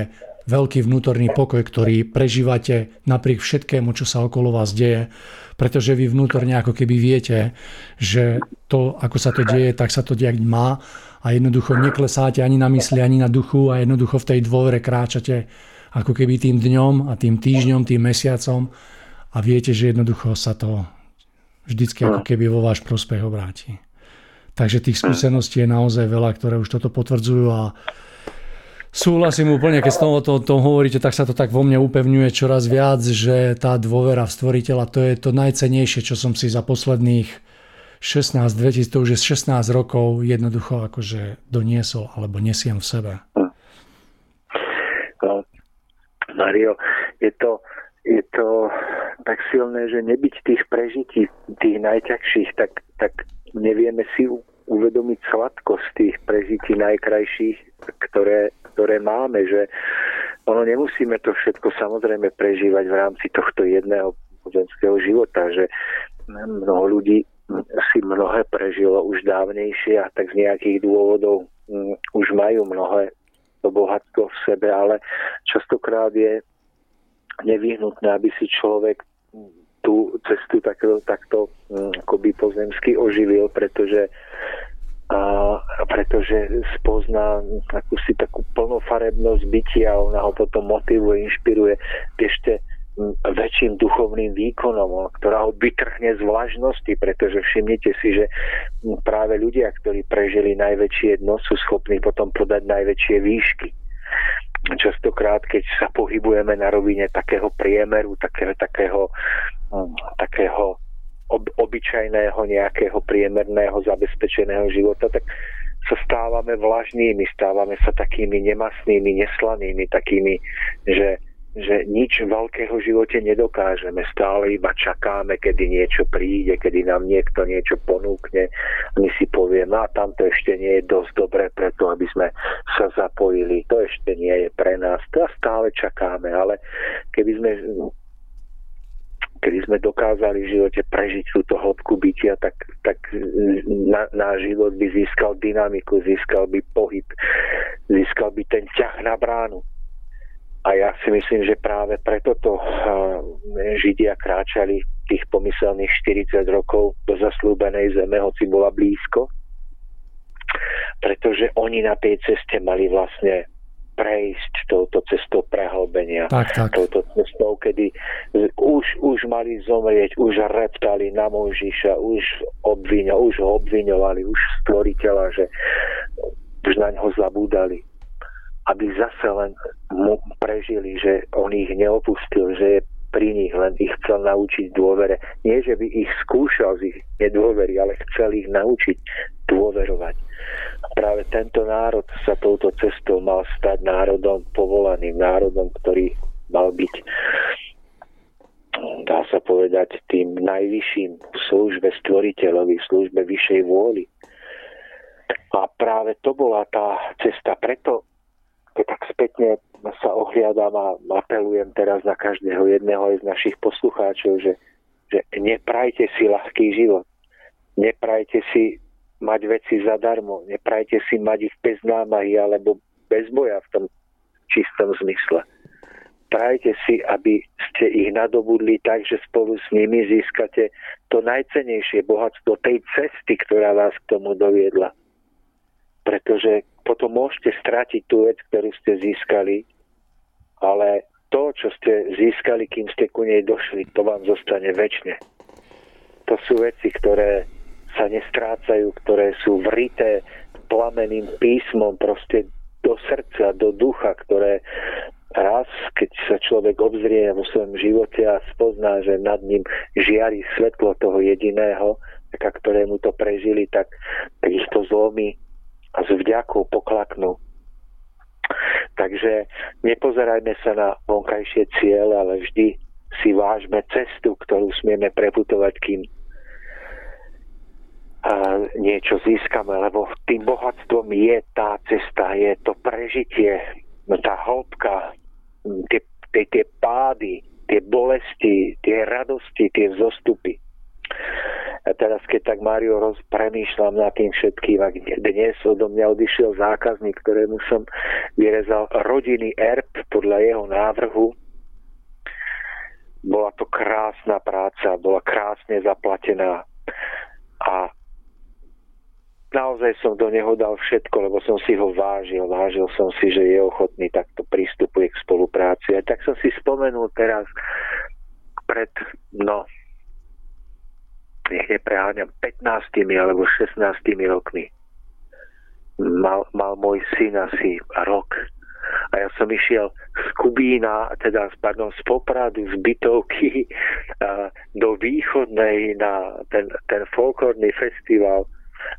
veľký vnútorný pokoj, ktorý prežívate napriek všetkému, čo sa okolo vás deje pretože vy vnútorne ako keby viete, že to, ako sa to deje, tak sa to diať má a jednoducho neklesáte ani na mysli, ani na duchu a jednoducho v tej dôvere kráčate ako keby tým dňom a tým týždňom, tým mesiacom a viete, že jednoducho sa to vždycky ako keby vo váš prospech obráti. Takže tých skúseností je naozaj veľa, ktoré už toto potvrdzujú a Súhlasím úplne, keď o tom, tom hovoríte, tak sa to tak vo mne upevňuje čoraz viac, že tá dôvera v stvoriteľa, to je to najcenejšie, čo som si za posledných 16, 2000, to už je 16 rokov jednoducho akože doniesol alebo nesiem v sebe. No, Mario, je to, je to tak silné, že nebyť tých prežití, tých najťažších, tak, tak nevieme si uvedomiť sladkosť tých prežití najkrajších, ktoré, ktoré máme, že ono nemusíme to všetko samozrejme prežívať v rámci tohto jedného pozemského života, že mnoho ľudí si mnohé prežilo už dávnejšie a tak z nejakých dôvodov um, už majú mnohé to bohatstvo v sebe, ale častokrát je nevyhnutné, aby si človek tú cestu takto, takto um, akoby pozemsky oživil, pretože a, pretože spozná akúsi takú plnofarebnosť bytia ona ho potom motivuje, inšpiruje ešte väčším duchovným výkonom, ktorá ho vytrhne z vlažnosti, pretože všimnite si, že práve ľudia, ktorí prežili najväčšie dno, sú schopní potom podať najväčšie výšky. Častokrát, keď sa pohybujeme na rovine takého priemeru, takého, takého, takého ob, obyčajného nejakého priemerného zabezpečeného života, tak sa stávame vlažnými, stávame sa takými nemasnými, neslanými, takými, že že nič veľkého v živote nedokážeme. Stále iba čakáme, kedy niečo príde, kedy nám niekto niečo ponúkne. A my si povieme, a tamto ešte nie je dosť dobré preto, aby sme sa zapojili. To ešte nie je pre nás. To stále čakáme. Ale keby sme kedy sme dokázali v živote prežiť túto hĺbku bytia, tak, tak náš život by získal dynamiku, získal by pohyb, získal by ten ťah na bránu. A ja si myslím, že práve preto to Židia kráčali tých pomyselných 40 rokov do zaslúbenej zeme, hoci bola blízko, pretože oni na tej ceste mali vlastne prejsť touto cestou prehlbenia. Tak, tak. Touto cestou, kedy už, už mali zomrieť, už reptali na Mojžiša, už, obviňo, už ho obviňovali, už stvoriteľa, že už na ňo zabúdali aby zase len mu prežili, že on ich neopustil, že je pri nich, len ich chcel naučiť dôvere. Nie, že by ich skúšal z ich nedôvery, ale chcel ich naučiť dôverovať. A práve tento národ sa touto cestou mal stať národom povolaným, národom, ktorý mal byť dá sa povedať, tým najvyšším v službe stvoriteľovi, v službe vyššej vôly. A práve to bola tá cesta. Preto keď tak spätne sa ohliadam a apelujem teraz na každého jedného z našich poslucháčov, že, že neprajte si ľahký život. Neprajte si mať veci zadarmo. Neprajte si mať ich bez námahy alebo bez boja v tom čistom zmysle. Prajte si, aby ste ich nadobudli tak, že spolu s nimi získate to najcenejšie bohatstvo tej cesty, ktorá vás k tomu doviedla. Pretože potom môžete stratiť tú vec, ktorú ste získali, ale to, čo ste získali, kým ste ku nej došli, to vám zostane väčšine. To sú veci, ktoré sa nestrácajú, ktoré sú vrité plameným písmom proste do srdca, do ducha, ktoré raz, keď sa človek obzrie vo svojom živote a spozná, že nad ním žiari svetlo toho jediného, a ktorému to prežili, tak, tak ich to zlomí a s vďakou poklaknú. Takže nepozerajme sa na vonkajšie cieľe, ale vždy si vážme cestu, ktorú smieme preputovať, kým a niečo získame, lebo tým bohatstvom je tá cesta, je to prežitie, tá hĺbka, tie, tie, tie pády, tie bolesti, tie radosti, tie vzostupy. Teraz, keď tak Mário roz, premýšľam nad tým všetkým, a dnes odo mňa odišiel zákazník, ktorému som vyrezal rodinný erb podľa jeho návrhu, bola to krásna práca, bola krásne zaplatená a naozaj som do neho dal všetko, lebo som si ho vážil. Vážil som si, že je ochotný takto pristupuje k spolupráci. A tak som si spomenul teraz pred, no, nech nepreháňam, 15 alebo 16 rokmi. Mal, mal môj syn asi rok a ja som išiel z Kubína, teda pardon, z Popradu, z bytovky do východnej na ten, ten folklórny festival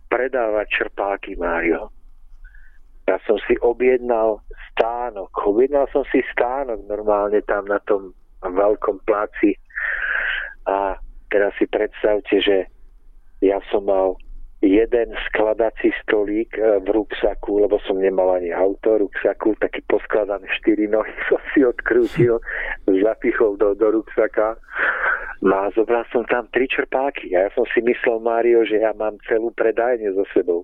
predávať čerpáky, Mário. Ja som si objednal stánok. Objednal som si stánok normálne tam na tom veľkom placi a Teraz si predstavte, že ja som mal jeden skladací stolík e, v ruksaku, lebo som nemal ani auto ruksaku, taký poskladaný štyri nohy som si odkrútil, zapichol do, do ruksaka. No a zobral som tam tri čerpáky a ja som si myslel, Mário, že ja mám celú predajne so sebou.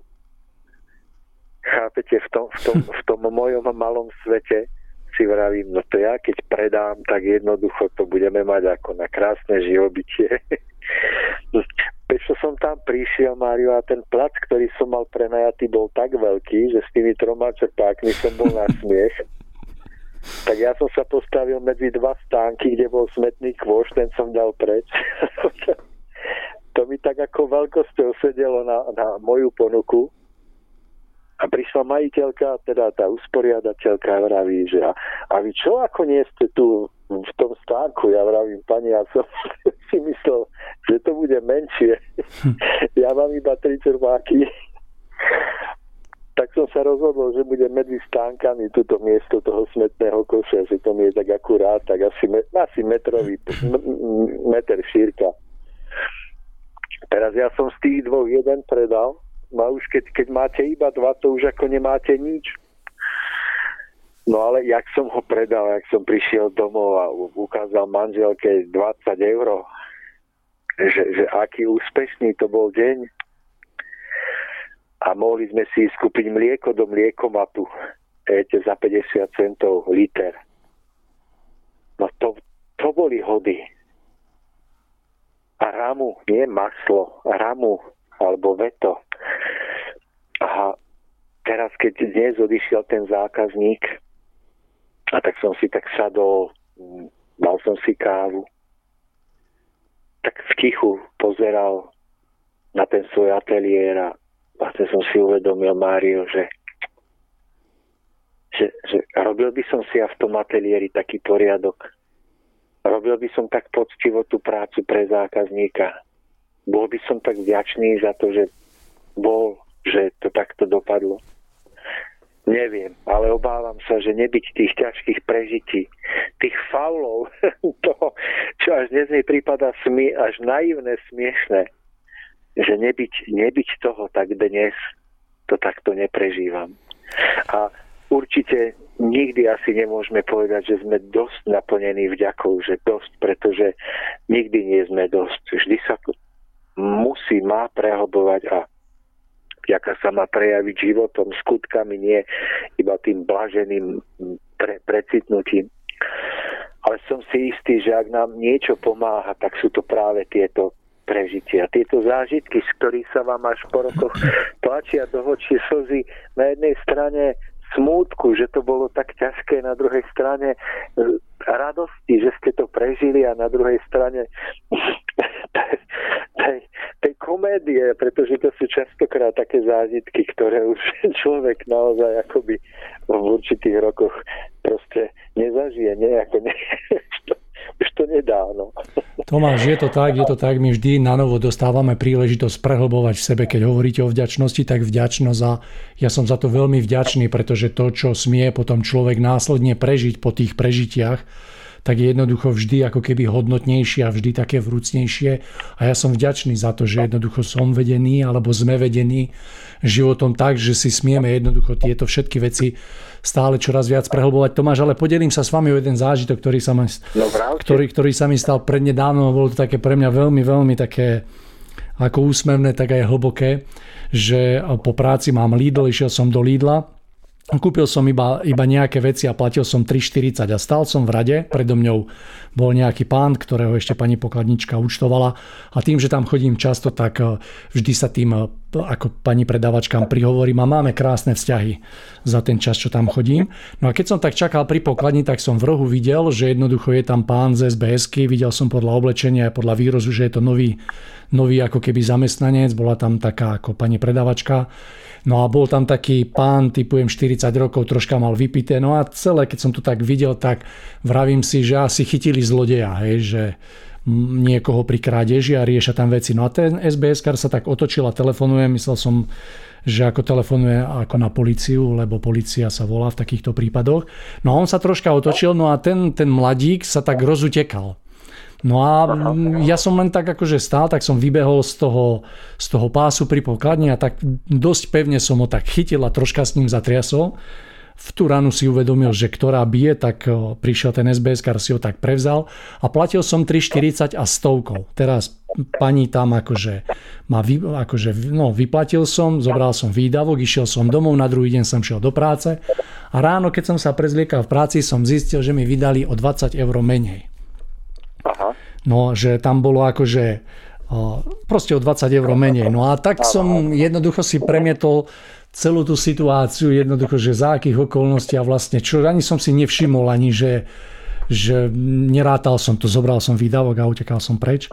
Chápete, v tom, v tom, v tom mojom malom svete si vravím, no to ja keď predám, tak jednoducho to budeme mať ako na krásne živobytie. Prečo som tam prišiel, Mário, a ten plac, ktorý som mal prenajatý, bol tak veľký, že s tými troma čerpákmi som bol na smiech. Tak ja som sa postavil medzi dva stánky, kde bol smetný kôš, ten som dal preč. to mi tak ako veľkosťou sedelo na, na moju ponuku. A prišla majiteľka, teda tá usporiadateľka vraví, že a, a vy čo ako nie ste tu v tom stánku? Ja vravím, pani, ja som si myslel, že to bude menšie. ja mám iba tri červáky. tak som sa rozhodol, že bude medzi stánkami túto miesto toho smetného koša, že to mi je tak akurát, tak asi, asi metrový, meter šírka. Teraz ja som z tých dvoch jeden predal a už keď, keď máte iba dva, to už ako nemáte nič. No ale jak som ho predal, jak som prišiel domov a ukázal manželke 20 eur, že, že aký úspešný to bol deň. A mohli sme si skúpiť mlieko do mliekomatu. Viete, za 50 centov liter. No to, to boli hody. A ramu, nie maslo, ramu alebo veto. A teraz, keď dnes odišiel ten zákazník, a tak som si tak sadol, dal som si kávu, tak v tichu pozeral na ten svoj ateliér a vlastne som si uvedomil, Mário, že, že, že robil by som si ja v tom ateliéri taký poriadok. Robil by som tak poctivo tú prácu pre zákazníka bol by som tak vďačný za to, že bol, že to takto dopadlo. Neviem, ale obávam sa, že nebyť tých ťažkých prežití, tých faulov, toho, čo až dnes mi prípada smi, až naivné, smiešné, že nebyť, nebyť toho, tak dnes to takto neprežívam. A určite nikdy asi nemôžeme povedať, že sme dosť naplnení vďakou, že dosť, pretože nikdy nie sme dosť. Vždy sa musí, má prehlbovať a jaká sa má prejaviť životom, skutkami, nie iba tým blaženým pre, precitnutím. Ale som si istý, že ak nám niečo pomáha, tak sú to práve tieto prežitia. Tieto zážitky, z ktorých sa vám až po rokoch tlačia do očí slzy na jednej strane smútku, že to bolo tak ťažké, na druhej strane e, radosti, že ste to prežili a na druhej strane tej, tej komédie, pretože to sú častokrát také zážitky, ktoré už človek naozaj akoby v určitých rokoch proste nezažije, nejako ne, už to nedá. No. Tomáš, je to tak, je to tak, my vždy na novo dostávame príležitosť prehlbovať v sebe, keď hovoríte o vďačnosti, tak vďačnosť a ja som za to veľmi vďačný, pretože to, čo smie potom človek následne prežiť po tých prežitiach, tak je jednoducho vždy ako keby hodnotnejšie a vždy také vrúcnejšie. A ja som vďačný za to, že jednoducho som vedený alebo sme vedení životom tak, že si smieme jednoducho tieto všetky veci stále čoraz viac prehlbovať. Tomáš, ale podelím sa s vami o jeden zážitok, ktorý sa mi, no, ktorý, ktorý sa mi stal prednedávno. Bolo to také pre mňa veľmi, veľmi také ako úsmevné, tak aj hlboké, že po práci mám Lidl, išiel som do Lidla Kúpil som iba, iba nejaké veci a platil som 3,40 a stál som v rade, predo mňou bol nejaký pán, ktorého ešte pani pokladnička účtovala. A tým, že tam chodím často, tak eh, vždy sa tým ako pani predavačkám prihovorím a máme krásne vzťahy za ten čas, čo tam chodím. No a keď som tak čakal pri pokladni, tak som v rohu videl, že jednoducho je tam pán z SBS-ky, videl som podľa oblečenia a podľa výrozu, že je to nový, nový ako keby zamestnanec, bola tam taká ako pani predavačka No a bol tam taký pán, typujem 40 rokov, troška mal vypité. No a celé, keď som to tak videl, tak vravím si, že asi chytili zlodeja, hej, že niekoho pri krádeži a rieša tam veci. No a ten SBS sa tak otočil a telefonuje, myslel som, že ako telefonuje ako na policiu, lebo policia sa volá v takýchto prípadoch. No a on sa troška otočil, no a ten, ten mladík sa tak rozutekal. No a ja som len tak akože stál, tak som vybehol z toho, z toho pásu pri pokladni a tak dosť pevne som ho tak chytil a troška s ním zatriasol. V tú ranu si uvedomil, že ktorá bije, tak prišiel ten SBS, si ho tak prevzal a platil som 3,40 a stovkou. Teraz pani tam akože ma vy, akože, no, vyplatil som, zobral som výdavok, išiel som domov, na druhý deň som šiel do práce a ráno, keď som sa prezliekal v práci, som zistil, že mi vydali o 20 eur menej. Aha. No, že tam bolo akože proste o 20 eur menej. No a tak som jednoducho si premietol celú tú situáciu, jednoducho, že za akých okolností a vlastne čo, ani som si nevšimol ani, že, že nerátal som to, zobral som výdavok a utekal som preč.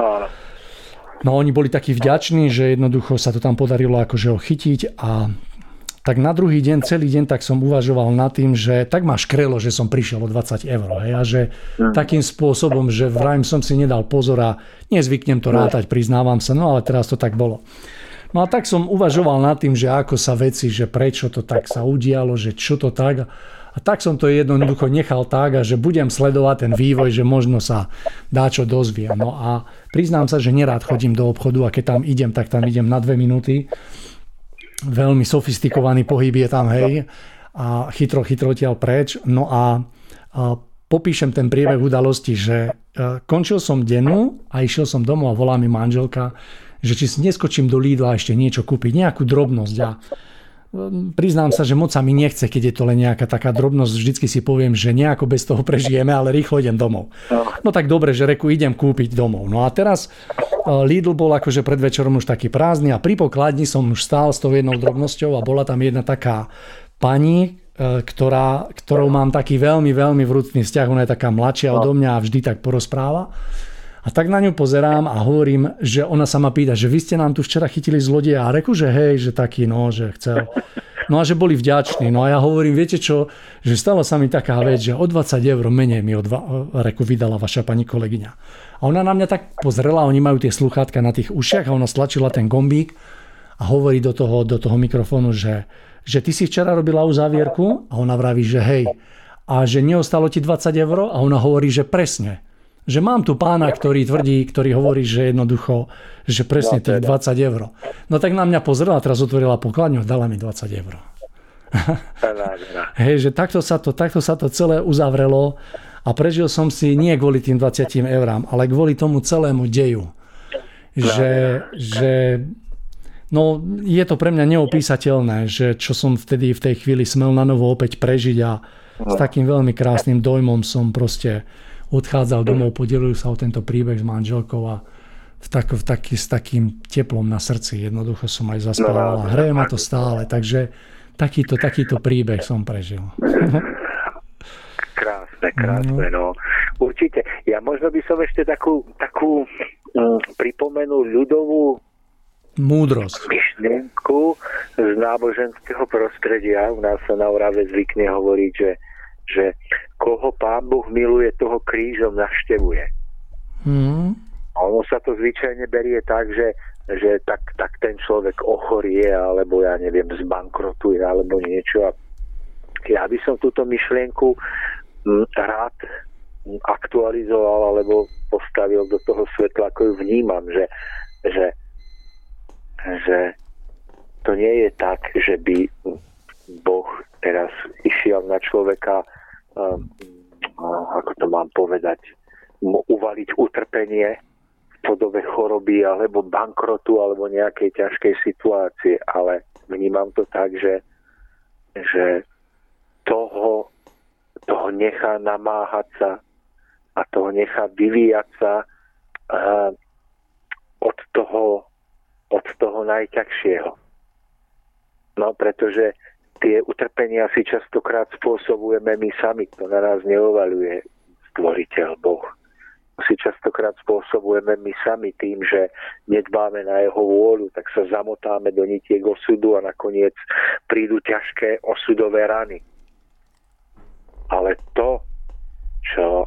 No oni boli takí vďační, že jednoducho sa to tam podarilo akože ho chytiť a tak na druhý deň, celý deň tak som uvažoval nad tým, že tak ma škrelo, že som prišiel o 20 eur. Hej, a že mm. takým spôsobom, že vrajím som si nedal pozor a nezvyknem to rátať, priznávam sa, no ale teraz to tak bolo. No a tak som uvažoval nad tým, že ako sa veci, že prečo to tak sa udialo, že čo to tak. A tak som to jednoducho nechal tak a že budem sledovať ten vývoj, že možno sa dá čo dozviem. No a priznám sa, že nerád chodím do obchodu a keď tam idem, tak tam idem na dve minúty veľmi sofistikovaný pohyb je tam, hej, a chytro, chytro tiaľ preč. No a, a popíšem ten priebeh udalosti, že e, končil som denu a išiel som domov a volá mi manželka, že či si neskočím do Lidla ešte niečo kúpiť, nejakú drobnosť. A priznám sa, že moc sa mi nechce, keď je to len nejaká taká drobnosť. Vždycky si poviem, že nejako bez toho prežijeme, ale rýchlo idem domov. No tak dobre, že reku idem kúpiť domov. No a teraz e, Lidl bol akože pred večerom už taký prázdny a pri pokladni som už stál s tou jednou drobnosťou a bola tam jedna taká pani, e, ktorá, ktorou mám taký veľmi, veľmi vrúcný vzťah. Ona je taká mladšia odo mňa a vždy tak porozpráva. A tak na ňu pozerám a hovorím, že ona sa ma pýta, že vy ste nám tu včera chytili zlodeja a reku, že hej, že taký, no, že chcel. No a že boli vďační. No a ja hovorím, viete čo, že stala sa mi taká vec, že o 20 eur menej mi od reku vydala vaša pani kolegyňa. A ona na mňa tak pozrela, oni majú tie sluchátka na tých ušiach a ona stlačila ten gombík a hovorí do toho, do toho mikrofónu, že, že ty si včera robila uzávierku a ona vraví, že hej. A že neostalo ti 20 eur a ona hovorí, že presne že mám tu pána, ktorý tvrdí, ktorý hovorí, že jednoducho, že presne tých 20 eur. No tak na mňa pozrela, teraz otvorila pokladňu, dala mi 20 eur. Hej, že takto sa, to, takto sa to celé uzavrelo a prežil som si nie kvôli tým 20 eurám, ale kvôli tomu celému deju. Že, že no, je to pre mňa neopísateľné, že čo som vtedy v tej chvíli smel na novo opäť prežiť a s no. takým veľmi krásnym dojmom som proste odchádzal domov, podelil sa o tento príbeh s manželkou a v tak, v taký, s takým teplom na srdci. Jednoducho som aj zaspal no, a hreje ma to stále. Takže takýto, takýto príbeh som prežil. krásne, krásne. No. Určite. Ja možno by som ešte takú, takú um, pripomenul ľudovú múdrosť. Myšlienku z náboženského prostredia. U nás sa na Orave zvykne hovoriť, že že koho pán Boh miluje, toho krížom navštevuje. Mm. A ono sa to zvyčajne berie tak, že, že tak, tak ten človek ochorie, alebo ja neviem, zbankrotuje, alebo niečo. A ja by som túto myšlienku mm, rád aktualizoval, alebo postavil do toho svetla, ako ju vnímam, že, že, že to nie je tak, že by Boh teraz išiel na človeka ako to mám povedať, uvaliť utrpenie v podobe choroby alebo bankrotu alebo nejakej ťažkej situácie, ale vnímam to tak, že, že toho, toho nechá namáhať sa a toho nechá vyvíjať sa uh, od toho, od toho najťažšieho. No, pretože tie utrpenia si častokrát spôsobujeme my sami. To na nás neovaluje stvoriteľ Boh. To si častokrát spôsobujeme my sami tým, že nedbáme na jeho vôľu, tak sa zamotáme do nitiek osudu a nakoniec prídu ťažké osudové rany. Ale to, čo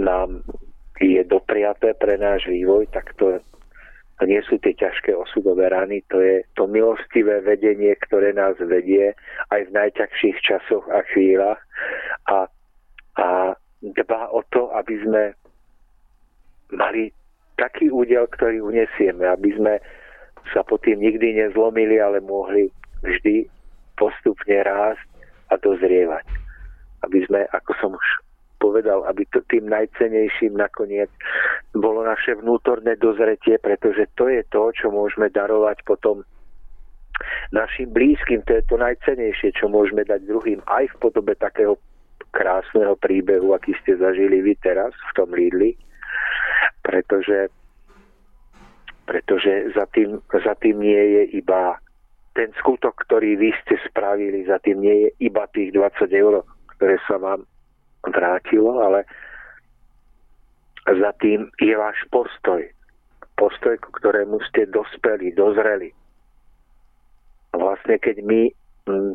nám je dopriaté pre náš vývoj, tak to to nie sú tie ťažké osudové rany, to je to milostivé vedenie, ktoré nás vedie aj v najťažších časoch a chvíľach a, a dbá o to, aby sme mali taký údel, ktorý unesieme, aby sme sa po tým nikdy nezlomili, ale mohli vždy postupne rásť a dozrievať. Aby sme, ako som už povedal, aby to tým najcenejším nakoniec bolo naše vnútorné dozretie, pretože to je to, čo môžeme darovať potom našim blízkym. To je to najcenejšie, čo môžeme dať druhým aj v podobe takého krásneho príbehu, aký ste zažili vy teraz v tom Lidli, pretože, pretože za, tým, za tým nie je iba ten skutok, ktorý vy ste spravili, za tým nie je iba tých 20 eur, ktoré sa vám vrátilo, ale za tým je váš postoj. Postoj, ku ktorému ste dospeli, dozreli. Vlastne keď my mm,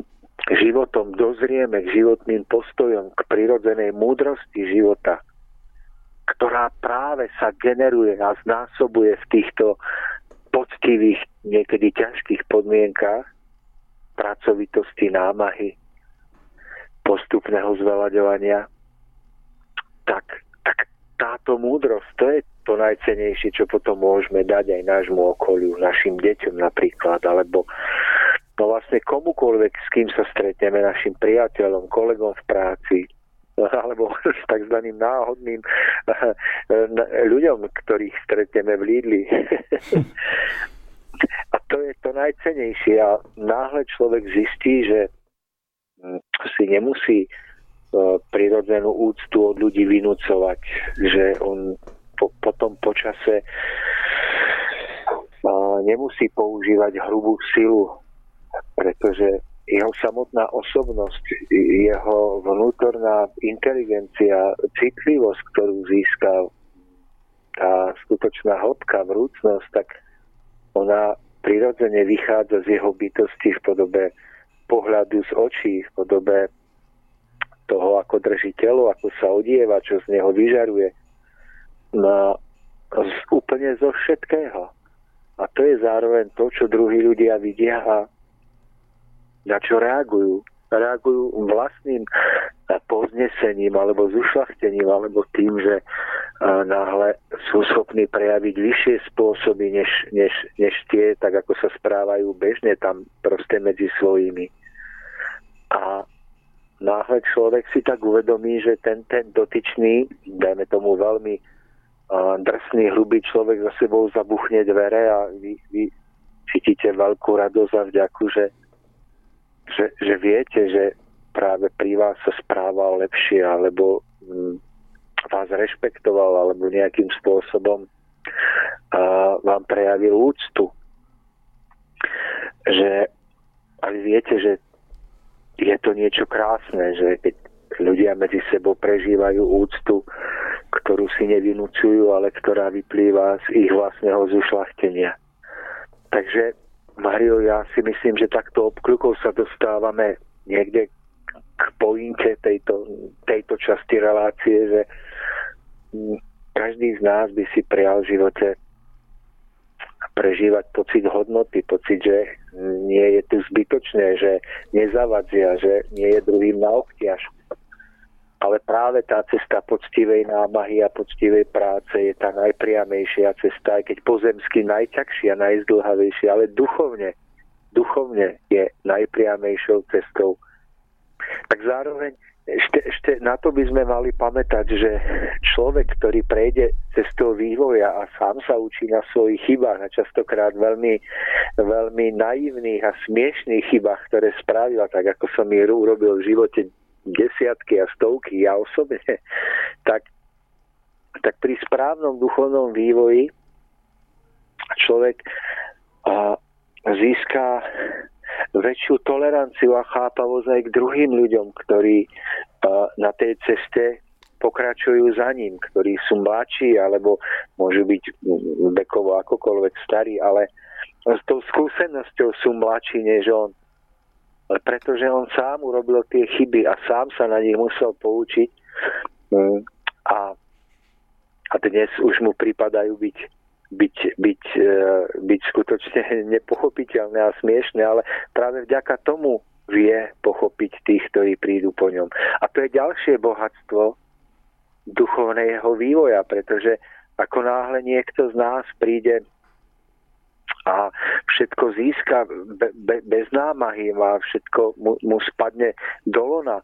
životom dozrieme k životným postojom, k prirodzenej múdrosti života, ktorá práve sa generuje a znásobuje v týchto poctivých, niekedy ťažkých podmienkách, pracovitosti, námahy, postupného zvelaďovania, tak, tak táto múdrosť, to je to najcenejšie, čo potom môžeme dať aj nášmu okoliu, našim deťom napríklad, alebo no vlastne komukoľvek, s kým sa stretneme, našim priateľom, kolegom v práci, alebo s tzv. náhodným ľuďom, ktorých stretneme v Lidli. A to je to najcenejšie. A náhle človek zistí, že hm, si nemusí prirodzenú úctu od ľudí vynúcovať, že on po, potom počase nemusí používať hrubú silu pretože jeho samotná osobnosť, jeho vnútorná inteligencia, citlivosť, ktorú získal, tá skutočná hĺbka, vrúcnosť, tak ona prirodzene vychádza z jeho bytosti v podobe pohľadu z očí, v podobe toho, ako drží telo, ako sa odieva, čo z neho vyžaruje. No, z, úplne zo všetkého. A to je zároveň to, čo druhí ľudia vidia a na čo reagujú. Reagujú vlastným poznesením alebo zušlachtením alebo tým, že náhle sú schopní prejaviť vyššie spôsoby než, než, než tie, tak ako sa správajú bežne tam proste medzi svojimi. A náhle človek si tak uvedomí, že ten, ten dotyčný, dajme tomu veľmi drsný, hrubý človek za sebou zabuchne dvere a vy, vy cítite veľkú radosť a vďaku, že že, že viete, že práve pri vás sa správal lepšie, alebo hm, vás rešpektoval, alebo nejakým spôsobom a, vám prejavil úctu. Že, ale viete, že je to niečo krásne, že keď ľudia medzi sebou prežívajú úctu, ktorú si nevynúcujú, ale ktorá vyplýva z ich vlastného zušlachtenia. Takže Mario, ja si myslím, že takto obkľukov sa dostávame niekde k pointe tejto, tejto časti relácie, že každý z nás by si prijal v živote prežívať pocit hodnoty, pocit, že nie je tu zbytočné, že nezavadzia, že nie je druhým na obťaž ale práve tá cesta poctivej námahy a poctivej práce je tá najpriamejšia cesta, aj keď pozemsky najťažšia, najzdlhavejšia, ale duchovne, duchovne je najpriamejšou cestou. Tak zároveň ešte, ešte na to by sme mali pamätať, že človek, ktorý prejde cestou vývoja a sám sa učí na svojich chybách a častokrát veľmi, veľmi naivných a smiešných chybách, ktoré spravil, tak ako som ich urobil v živote desiatky a stovky, ja osobne, tak, tak pri správnom duchovnom vývoji človek a, získa väčšiu toleranciu a chápavosť aj k druhým ľuďom, ktorí a, na tej ceste pokračujú za ním, ktorí sú mladší alebo môžu byť vekovo akokoľvek starí, ale s tou skúsenosťou sú mladší než on. Pretože on sám urobil tie chyby a sám sa na nich musel poučiť mm, a, a dnes už mu pripadajú byť byť, byť, e, byť skutočne nepochopiteľné a smiešné, ale práve vďaka tomu vie pochopiť tých, ktorí prídu po ňom. A to je ďalšie bohatstvo duchovného vývoja, pretože ako náhle niekto z nás príde a všetko získa be, be, bez námahy a všetko mu, mu spadne do lona.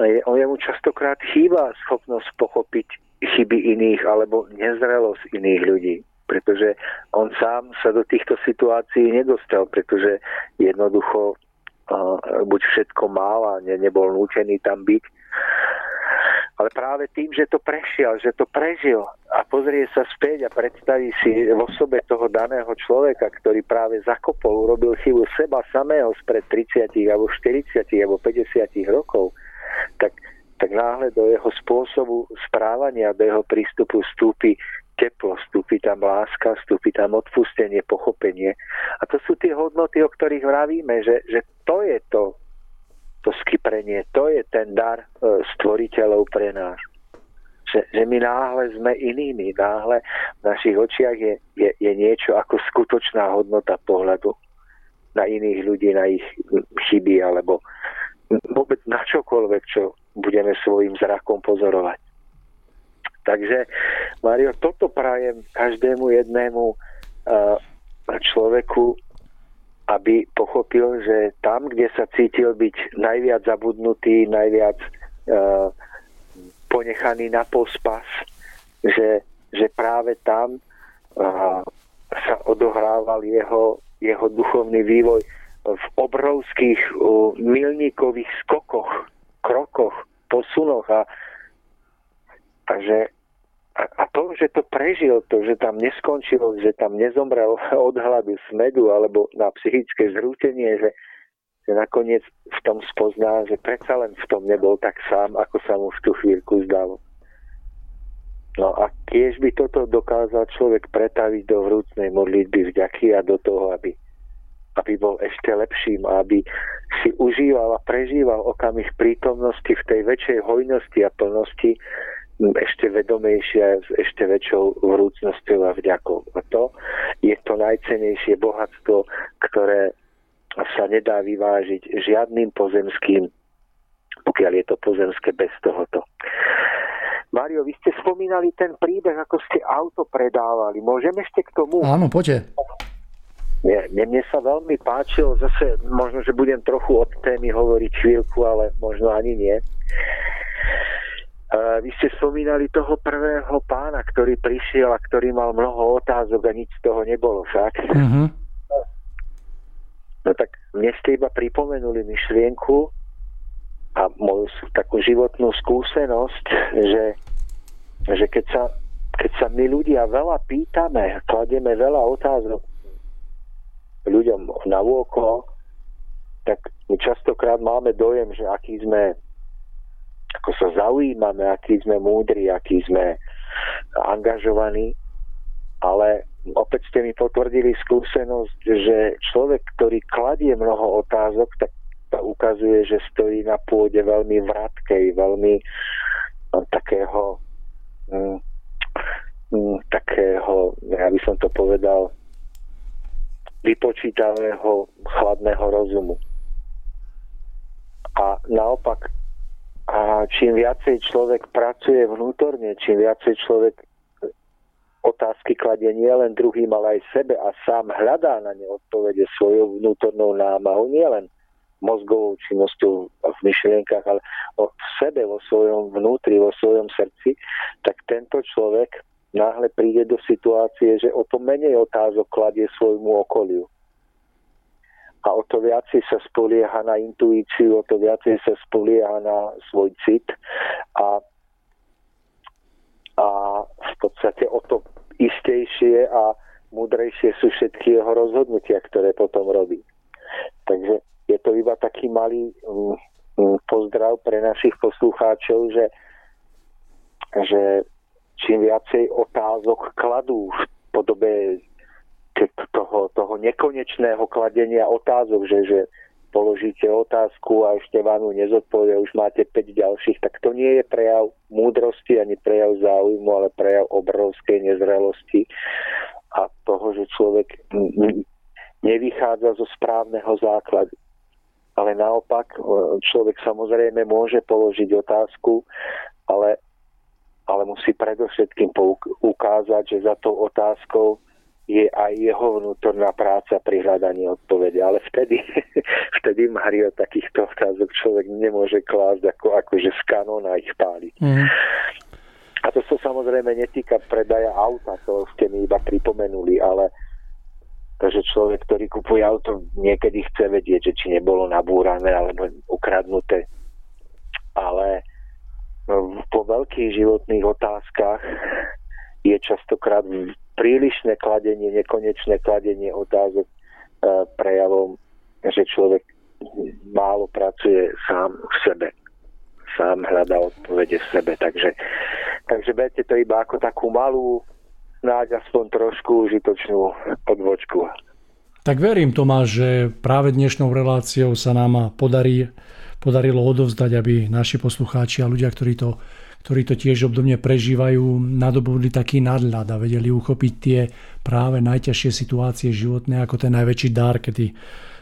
On jemu častokrát chýba schopnosť pochopiť chyby iných alebo nezrelosť iných ľudí pretože on sám sa do týchto situácií nedostal, pretože jednoducho uh, buď všetko mal a ne, nebol nútený tam byť. Ale práve tým, že to prešiel, že to prežil a pozrie sa späť a predstaví si v osobe toho daného človeka, ktorý práve zakopol, urobil chybu seba samého spred 30 alebo 40 alebo 50 rokov, tak, tak náhle do jeho spôsobu správania, do jeho prístupu vstúpi teplo, vstúpi tam láska, vstúpi tam odpustenie, pochopenie. A to sú tie hodnoty, o ktorých vravíme, že, že to je to, to skyprenie, to je ten dar e, stvoriteľov pre nás. Že, že my náhle sme inými, náhle v našich očiach je, je, je niečo ako skutočná hodnota pohľadu na iných ľudí, na ich chyby alebo vôbec na čokoľvek, čo budeme svojim zrakom pozorovať. Takže, Mario, toto prajem každému jednému uh, človeku, aby pochopil, že tam, kde sa cítil byť najviac zabudnutý, najviac uh, ponechaný na pospas, že, že práve tam uh, sa odohrával jeho, jeho duchovný vývoj v obrovských uh, milníkových skokoch, krokoch, posunoch a Takže a, a to, že to prežil, to, že tam neskončil, že tam nezomrel od hladu, smedu alebo na psychické zrútenie, že, že nakoniec v tom spozná, že predsa len v tom nebol tak sám, ako sa mu v tú chvíľku zdalo. No a tiež by toto dokázal človek pretaviť do vrúcnej modlitby vďaky a do toho, aby, aby bol ešte lepším a aby si užíval a prežíval okamih prítomnosti v tej väčšej hojnosti a plnosti, ešte vedomejšia, s ešte väčšou vrúcnosťou a vďakou. A to je to najcenejšie bohatstvo, ktoré sa nedá vyvážiť žiadnym pozemským, pokiaľ je to pozemské bez tohoto. Mario, vy ste spomínali ten príbeh, ako ste auto predávali. Môžem ešte k tomu? Áno, poďte. Mne, mne sa veľmi páčilo, zase možno, že budem trochu od témy hovoriť chvíľku, ale možno ani nie. Vy ste spomínali toho prvého pána, ktorý prišiel a ktorý mal mnoho otázok a nič z toho nebolo, však? Uh-huh. No tak mne ste iba pripomenuli myšlienku a moju takú životnú skúsenosť, že, že keď, sa, keď sa my ľudia veľa pýtame, kladieme veľa otázok ľuďom na vôko, tak my častokrát máme dojem, že aký sme ako sa zaujímame, aký sme múdri, aký sme angažovaní, ale opäť ste mi potvrdili skúsenosť, že človek, ktorý kladie mnoho otázok, tak to ukazuje, že stojí na pôde veľmi vratkej, veľmi no, takého mm, mm, takého, ja by som to povedal, vypočítavého, chladného rozumu. A naopak a čím viacej človek pracuje vnútorne, čím viacej človek otázky kladie nie len druhým, ale aj sebe a sám hľadá na ne odpovede svojou vnútornou námahou, nielen mozgovou činnosťou v myšlienkach, ale o sebe, vo svojom vnútri, vo svojom srdci, tak tento človek náhle príde do situácie, že o to menej otázok kladie svojmu okoliu a o to viacej sa spolieha na intuíciu, o to viacej sa spolieha na svoj cit a, a v podstate o to istejšie a múdrejšie sú všetky jeho rozhodnutia, ktoré potom robí. Takže je to iba taký malý mm, mm, pozdrav pre našich poslucháčov, že, že čím viacej otázok kladú v podobe toho, toho nekonečného kladenia otázok, že, že položíte otázku a ešte vám ju nezodpovie, už máte 5 ďalších, tak to nie je prejav múdrosti ani prejav záujmu, ale prejav obrovskej nezrelosti a toho, že človek nevychádza zo správneho základu. Ale naopak, človek samozrejme môže položiť otázku, ale ale musí predovšetkým ukázať, že za tou otázkou je aj jeho vnútorná práca pri hľadaní odpovede. Ale vtedy, vtedy Mario takýchto otázok človek nemôže klásť ako, akože z kanóna ich páliť. Mm. A to sa samozrejme netýka predaja auta, to ste mi iba pripomenuli, ale že človek, ktorý kupuje auto, niekedy chce vedieť, že či nebolo nabúrané alebo ukradnuté. Ale po veľkých životných otázkach je častokrát prílišné kladenie, nekonečné kladenie otázok e, prejavom, že človek málo pracuje sám v sebe. Sám hľadá odpovede v sebe. Takže, takže berte to iba ako takú malú, snáď aspoň trošku užitočnú podvočku. Tak verím, Tomáš, že práve dnešnou reláciou sa nám podarí, podarilo odovzdať, aby naši poslucháči a ľudia, ktorí to ktorí to tiež obdobne prežívajú, nadobudli taký nadľad a vedeli uchopiť tie práve najťažšie situácie životné ako ten najväčší dar, kedy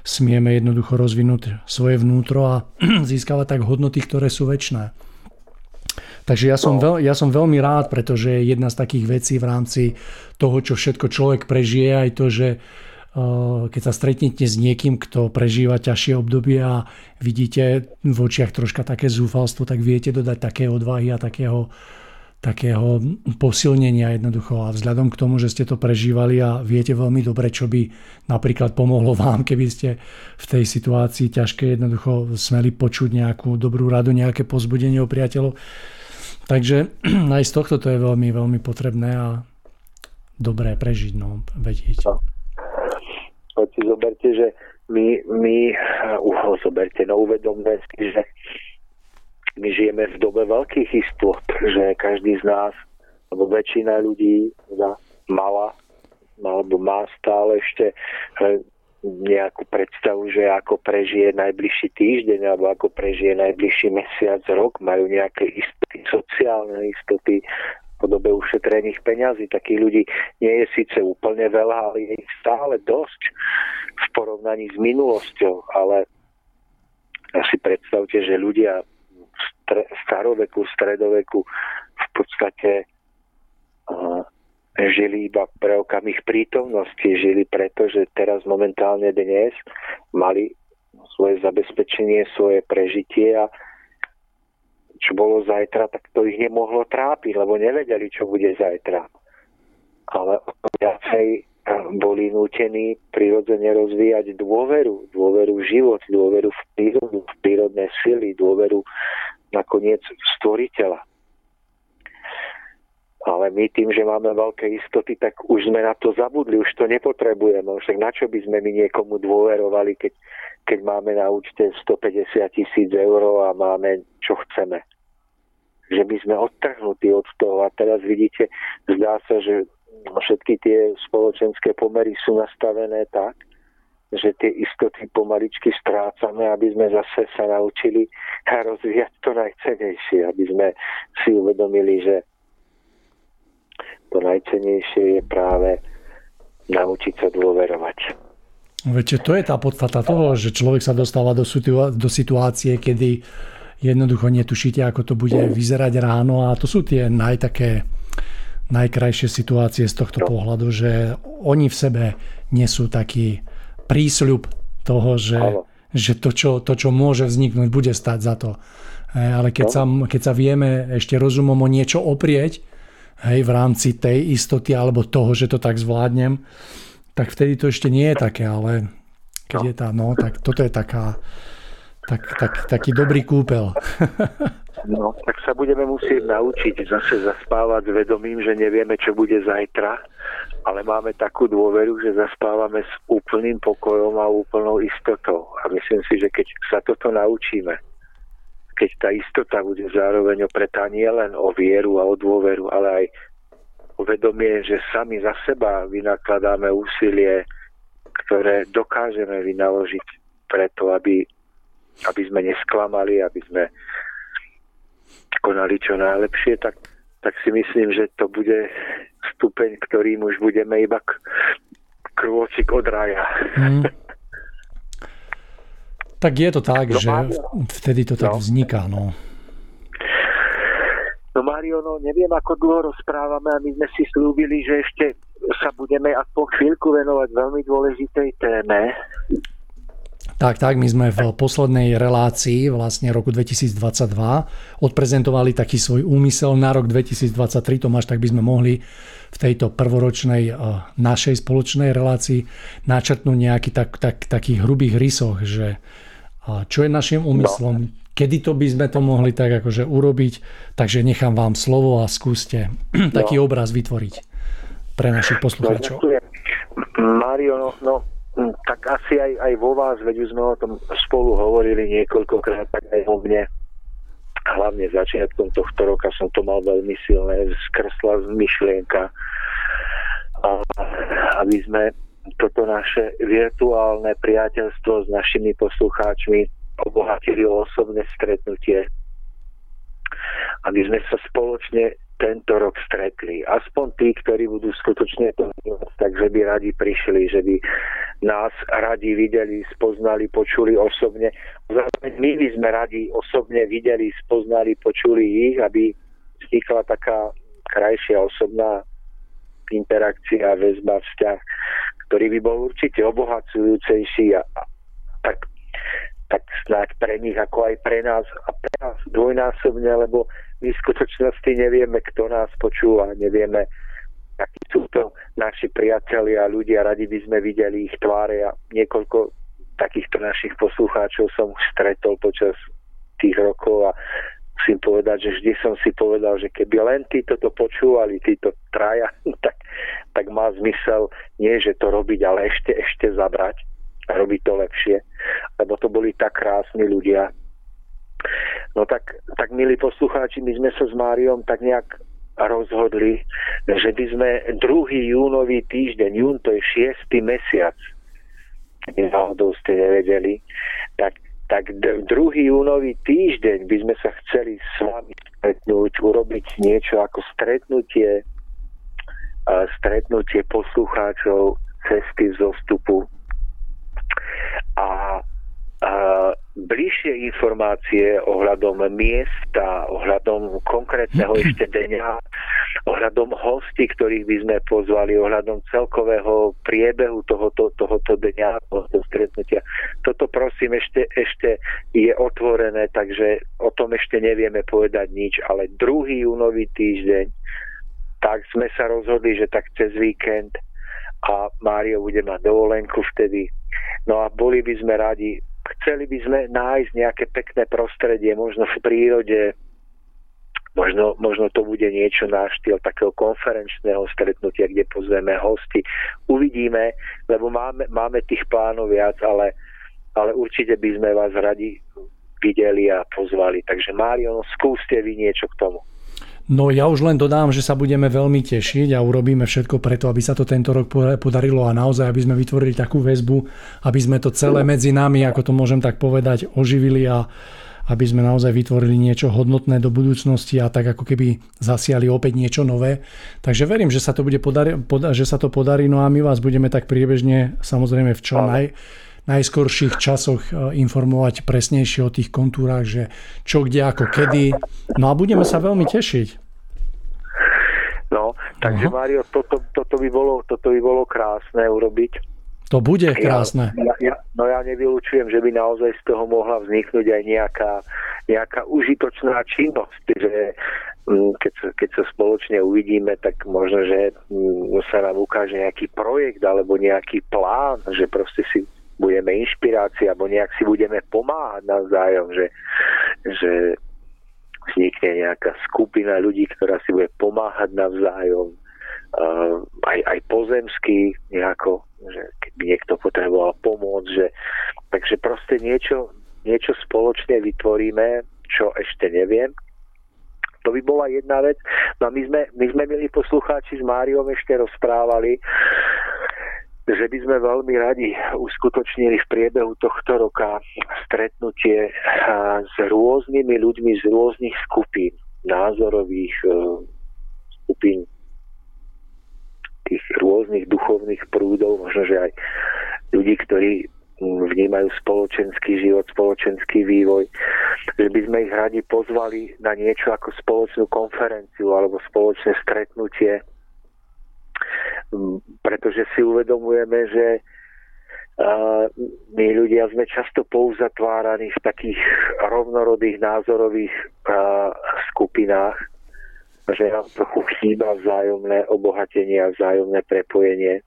smieme jednoducho rozvinúť svoje vnútro a získavať tak hodnoty, ktoré sú väčšie. Takže ja som, veľ, ja som veľmi rád, pretože jedna z takých vecí v rámci toho, čo všetko človek prežije, aj to, že keď sa stretnete s niekým, kto prežíva ťažšie obdobie a vidíte v očiach troška také zúfalstvo, tak viete dodať také odvahy a takého, takého posilnenia jednoducho. A vzhľadom k tomu, že ste to prežívali a viete veľmi dobre, čo by napríklad pomohlo vám, keby ste v tej situácii ťažké jednoducho smeli počuť nejakú dobrú radu, nejaké pozbudenie o priateľov. Takže aj z tohto to je veľmi, veľmi potrebné a dobré prežiť, no, vedieť. No si zoberte, že my, my uh, zoberte, no uvedomme si, že my žijeme v dobe veľkých istot, že každý z nás, alebo väčšina ľudí teda mala, alebo má stále ešte uh, nejakú predstavu, že ako prežije najbližší týždeň alebo ako prežije najbližší mesiac, rok, majú nejaké istoty, sociálne istoty, podobe ušetrených peňazí. Takých ľudí nie je síce úplne veľa, ale je ich stále dosť v porovnaní s minulosťou. Ale si predstavte, že ľudia v staroveku, stredoveku v podstate uh, žili iba pre okamih prítomnosti, žili preto, že teraz momentálne dnes mali svoje zabezpečenie, svoje prežitie a čo bolo zajtra, tak to ich nemohlo trápiť, lebo nevedeli, čo bude zajtra. Ale viacej eh, boli nútení prirodzene rozvíjať dôveru, dôveru v život, dôveru v prírodu, v prírodné sily, dôveru nakoniec v stvoriteľa. Ale my tým, že máme veľké istoty, tak už sme na to zabudli, už to nepotrebujeme. Však na čo by sme my niekomu dôverovali, keď, keď máme na účte 150 tisíc eur a máme, čo chceme že my sme odtrhnutí od toho. A teraz vidíte, zdá sa, že všetky tie spoločenské pomery sú nastavené tak, že tie istoty pomaličky strácame, aby sme zase sa naučili rozvíjať to najcenejšie, aby sme si uvedomili, že to najcenejšie je práve naučiť sa dôverovať. Viete, to je tá podstata toho, že človek sa dostáva do, do situácie, kedy jednoducho netušíte, ako to bude vyzerať ráno a to sú tie najtaké najkrajšie situácie z tohto pohľadu, že oni v sebe nesú taký prísľub toho, že, že to, čo, to, čo môže vzniknúť, bude stať za to. Ale keď sa, keď sa vieme ešte rozumom o niečo oprieť, hej, v rámci tej istoty alebo toho, že to tak zvládnem, tak vtedy to ešte nie je také, ale keď je tá, no, tak toto je taká, tak, tak, taký dobrý kúpel. No, tak sa budeme musieť naučiť zase zaspávať s vedomím, že nevieme, čo bude zajtra, ale máme takú dôveru, že zaspávame s úplným pokojom a úplnou istotou. A myslím si, že keď sa toto naučíme, keď tá istota bude zároveň opretá nie len o vieru a o dôveru, ale aj o vedomie, že sami za seba vynakladáme úsilie, ktoré dokážeme vynaložiť preto, aby aby sme nesklamali, aby sme konali čo najlepšie, tak, tak si myslím, že to bude stupeň, ktorým už budeme iba krôčik od raja. Hmm. Tak je to tak, no, že vtedy to tak no. vzniká. No. No Mario, no neviem, ako dlho rozprávame a my sme si slúbili, že ešte sa budeme aspoň chvíľku venovať veľmi dôležitej téme. Tak, tak, my sme v poslednej relácii vlastne roku 2022 odprezentovali taký svoj úmysel na rok 2023. Tomáš, tak by sme mohli v tejto prvoročnej eh, našej spoločnej relácii načrtnúť nejaký tak, tak, takých hrubých rysoch, že eh, čo je našim úmyslom, no kedy to by sme to mohli tak akože urobiť. Takže nechám vám slovo a skúste taký no. obraz vytvoriť pre našich poslucháčov. No, Mario, no, no tak asi aj, aj vo vás, veď už sme o tom spolu hovorili niekoľkokrát, tak aj o mne. Hlavne začiatkom tohto roka som to mal veľmi silné, skrsla z myšlienka, a, aby sme toto naše virtuálne priateľstvo s našimi poslucháčmi obohatili o osobné stretnutie, aby sme sa spoločne tento rok stretli. Aspoň tí, ktorí budú skutočne to takže by radi prišli, že by nás radi videli, spoznali, počuli osobne. Zároveň my by sme radi osobne videli, spoznali, počuli ich, aby vznikla taká krajšia osobná interakcia, väzba, vzťah, ktorý by bol určite obohacujúcejší a, a tak tak snáď pre nich ako aj pre nás a pre nás dvojnásobne, lebo my v skutočnosti nevieme, kto nás počúva, nevieme, akí sú to naši priatelia a ľudia, radi by sme videli ich tváre a niekoľko takýchto našich poslucháčov som stretol počas tých rokov a musím povedať, že vždy som si povedal, že keby len títo to počúvali, títo traja, tak, tak má zmysel nie, že to robiť, ale ešte, ešte zabrať robiť to lepšie, lebo to boli tak krásni ľudia. No tak, tak milí poslucháči, my sme sa s Máriom tak nejak rozhodli, že by sme druhý júnový týždeň, jún to je šiestý mesiac, náhodou ste nevedeli, tak, tak druhý júnový týždeň by sme sa chceli s vami stretnúť, urobiť niečo ako stretnutie, stretnutie poslucháčov cesty zostupu a, a bližšie informácie ohľadom miesta, ohľadom konkrétneho ešte dňa, ohľadom hostí, ktorých by sme pozvali, ohľadom celkového priebehu tohoto, tohoto dňa, tohoto stretnutia. Toto prosím ešte, ešte je otvorené, takže o tom ešte nevieme povedať nič, ale druhý júnový týždeň, tak sme sa rozhodli, že tak cez víkend a Mário bude mať dovolenku vtedy, No a boli by sme radi, chceli by sme nájsť nejaké pekné prostredie, možno v prírode, možno, možno to bude niečo na štýl takého konferenčného stretnutia, kde pozveme hosti. Uvidíme, lebo máme, máme tých plánov viac, ale, ale určite by sme vás radi videli a pozvali. Takže Mário, no, skúste vy niečo k tomu. No ja už len dodám, že sa budeme veľmi tešiť a urobíme všetko preto, aby sa to tento rok podarilo a naozaj, aby sme vytvorili takú väzbu, aby sme to celé medzi nami, ako to môžem tak povedať, oživili a aby sme naozaj vytvorili niečo hodnotné do budúcnosti a tak ako keby zasiali opäť niečo nové. Takže verím, že sa to, bude podari, poda, že sa to podarí, no a my vás budeme tak priebežne samozrejme v čo naj, najskorších časoch e, informovať presnejšie o tých kontúrach, že čo, kde, ako, kedy. No a budeme sa veľmi tešiť. No, takže uh-huh. Mário, toto, toto, by bolo, toto by bolo krásne urobiť. To bude krásne. Ja, ja, no ja nevylučujem, že by naozaj z toho mohla vzniknúť aj nejaká, nejaká užitočná činnosť, že mm, keď sa, keď sa spoločne uvidíme, tak možno, že mm, sa nám ukáže nejaký projekt alebo nejaký plán, že proste si budeme inšpirácia, alebo nejak si budeme pomáhať navzájom, že, že vznikne nejaká skupina ľudí, ktorá si bude pomáhať navzájom, uh, aj, aj pozemsky nejako, že keby niekto potreboval pomôcť, že, takže proste niečo, niečo spoločne vytvoríme, čo ešte neviem. To by bola jedna vec. No a my sme, my sme milí poslucháči s Máriom ešte rozprávali, že by sme veľmi radi uskutočnili v priebehu tohto roka stretnutie s rôznymi ľuďmi z rôznych skupín, názorových e, skupín, tých rôznych duchovných prúdov, možno, že aj ľudí, ktorí vnímajú spoločenský život, spoločenský vývoj, že by sme ich radi pozvali na niečo ako spoločnú konferenciu alebo spoločné stretnutie, pretože si uvedomujeme, že my ľudia sme často pouzatváraní v takých rovnorodých názorových skupinách, že nám trochu chýba vzájomné obohatenie a vzájomné prepojenie.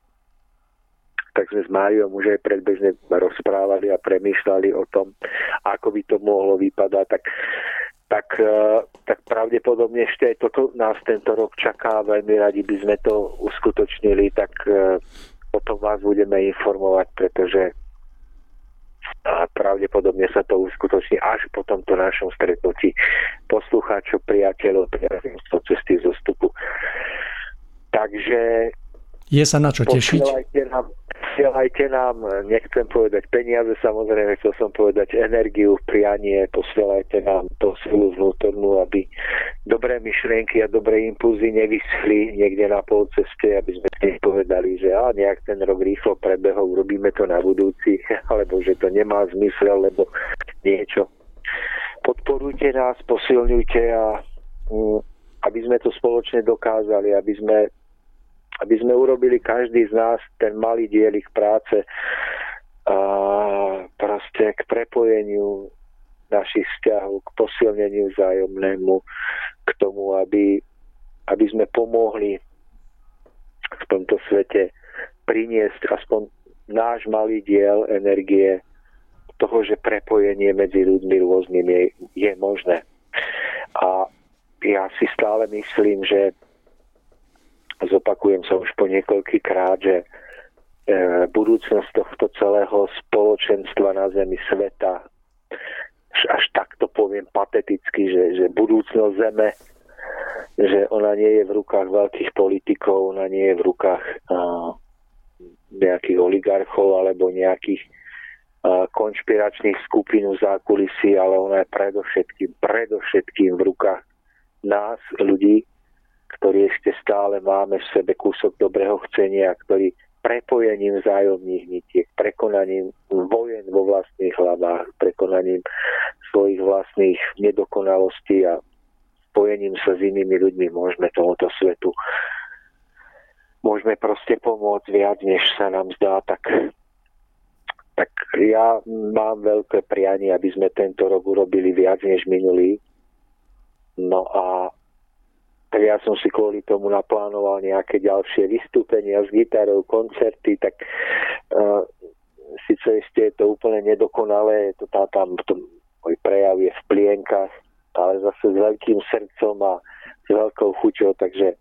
Tak sme s Máriom už aj predbežne rozprávali a premýšľali o tom, ako by to mohlo vypadať. Tak, tak, tak pravdepodobne ešte aj toto nás tento rok čaká. Veľmi radi by sme to uskutočnili, tak potom vás budeme informovať, pretože a pravdepodobne sa to uskutoční až po tomto našom stretnutí poslucháčov, priateľov, priateľov cesty zostupu. Takže je sa na čo tešiť? Posielajte nám, nám, nechcem povedať peniaze, samozrejme chcel som povedať energiu, prianie, posielajte nám to silu vnútornú, aby dobré myšlienky a dobré impulzy nevyschli niekde na pol ceste, aby sme si povedali, že á, nejak ten rok rýchlo prebehol, urobíme to na budúci, alebo že to nemá zmysel, lebo niečo. Podporujte nás, posilňujte a mm, aby sme to spoločne dokázali, aby sme aby sme urobili každý z nás ten malý dielik práce a proste k prepojeniu našich vzťahov, k posilneniu vzájomnému, k tomu, aby, aby sme pomohli v tomto svete priniesť aspoň náš malý diel energie toho, že prepojenie medzi ľuďmi rôznymi je, je možné. A ja si stále myslím, že zopakujem sa už po niekoľký krát, že e, budúcnosť tohto celého spoločenstva na zemi sveta, až takto poviem pateticky, že, že budúcnosť zeme, že ona nie je v rukách veľkých politikov, ona nie je v rukách nejakých oligarchov alebo nejakých konšpiračných skupín v zákulisí, ale ona je predovšetkým, predovšetkým v rukách nás, ľudí, ktorý ešte stále máme v sebe kúsok dobrého chcenia, ktorý prepojením vzájomných nitiek, prekonaním vojen vo vlastných hlavách, prekonaním svojich vlastných nedokonalostí a spojením sa s inými ľuďmi môžeme tomuto svetu môžeme proste pomôcť viac, než sa nám zdá, tak, tak ja mám veľké prianie, aby sme tento rok urobili viac než minulý. No a tak ja som si kvôli tomu naplánoval nejaké ďalšie vystúpenia s gitarou, koncerty, tak uh, síce ešte je to úplne nedokonalé, je to tá, tam, to, môj prejav je v plienkach, ale zase s veľkým srdcom a s veľkou chuťou, takže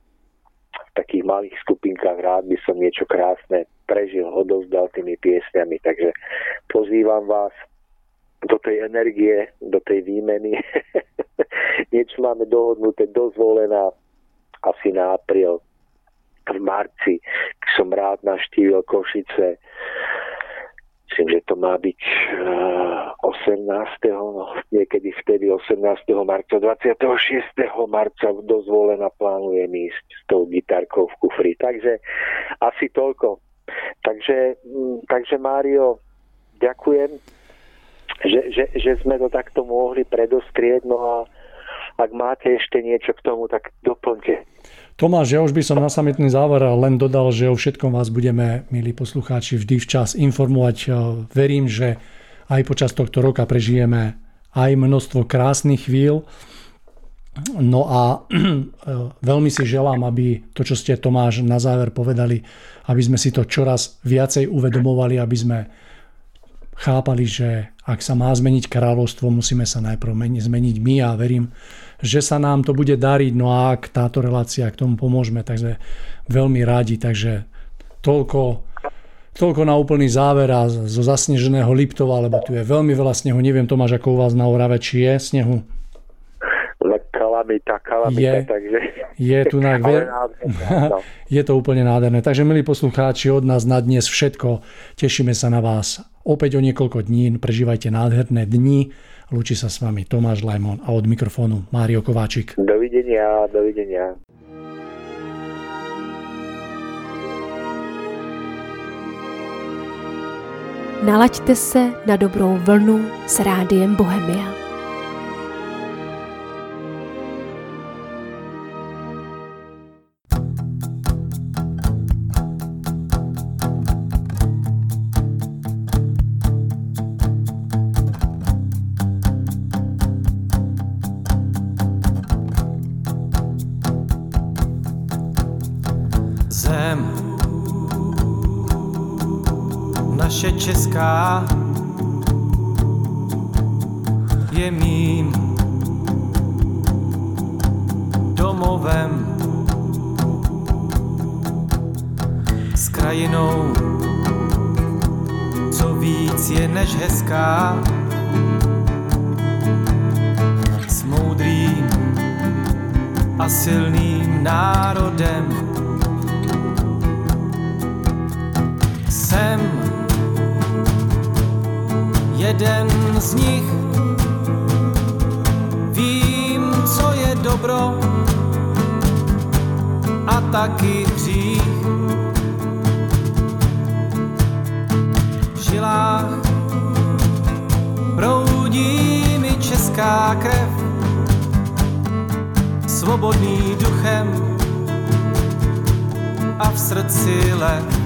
v takých malých skupinkách rád by som niečo krásne prežil, odovzdal tými piesňami, takže pozývam vás do tej energie, do tej výmeny. Niečo máme dohodnuté, dozvolená asi na apríl, v marci, som rád naštívil Košice. Myslím, že to má byť 18. Eh, no, niekedy vtedy 18. marca, 26. marca dozvolená plánujem ísť s tou gitarkou v kufri. Takže asi toľko. Takže, mm, takže Mário, ďakujem, že, že, že sme to takto mohli predostrieť. No a ak máte ešte niečo k tomu, tak doplňte. Tomáš, ja už by som na sametný záver len dodal, že o všetkom vás budeme, milí poslucháči, vždy včas informovať. Verím, že aj počas tohto roka prežijeme aj množstvo krásnych chvíľ. No a veľmi si želám, aby to, čo ste Tomáš na záver povedali, aby sme si to čoraz viacej uvedomovali, aby sme chápali, že ak sa má zmeniť kráľovstvo, musíme sa najprv zmeniť my a verím, že sa nám to bude dariť, no a ak táto relácia k tomu pomôžeme, takže veľmi rádi, takže toľko, toľko na úplný záver a zo zasneženého Liptova, lebo tu je veľmi veľa snehu, neviem Tomáš, ako u vás na Orave, či je snehu? kalamita, kalamita, je, takže... Je tu na... no. je to úplne nádherné. Takže, milí poslucháči, od nás na dnes všetko. Tešíme sa na vás opäť o niekoľko dní. Prežívajte nádherné dni Lúči sa s vami Tomáš Lajmon a od mikrofónu Mário Kováčik. Dovidenia, dovidenia. Nalaďte se na dobrou vlnu s rádiem Bohemia. Česká je mým domovem s krajinou, co víc je než hezká, s moudrým a silným národem. Jsem jeden z nich. Vím, co je dobro a taky hřích. V žilách proudí mi česká krev, svobodný duchem a v srdci lev.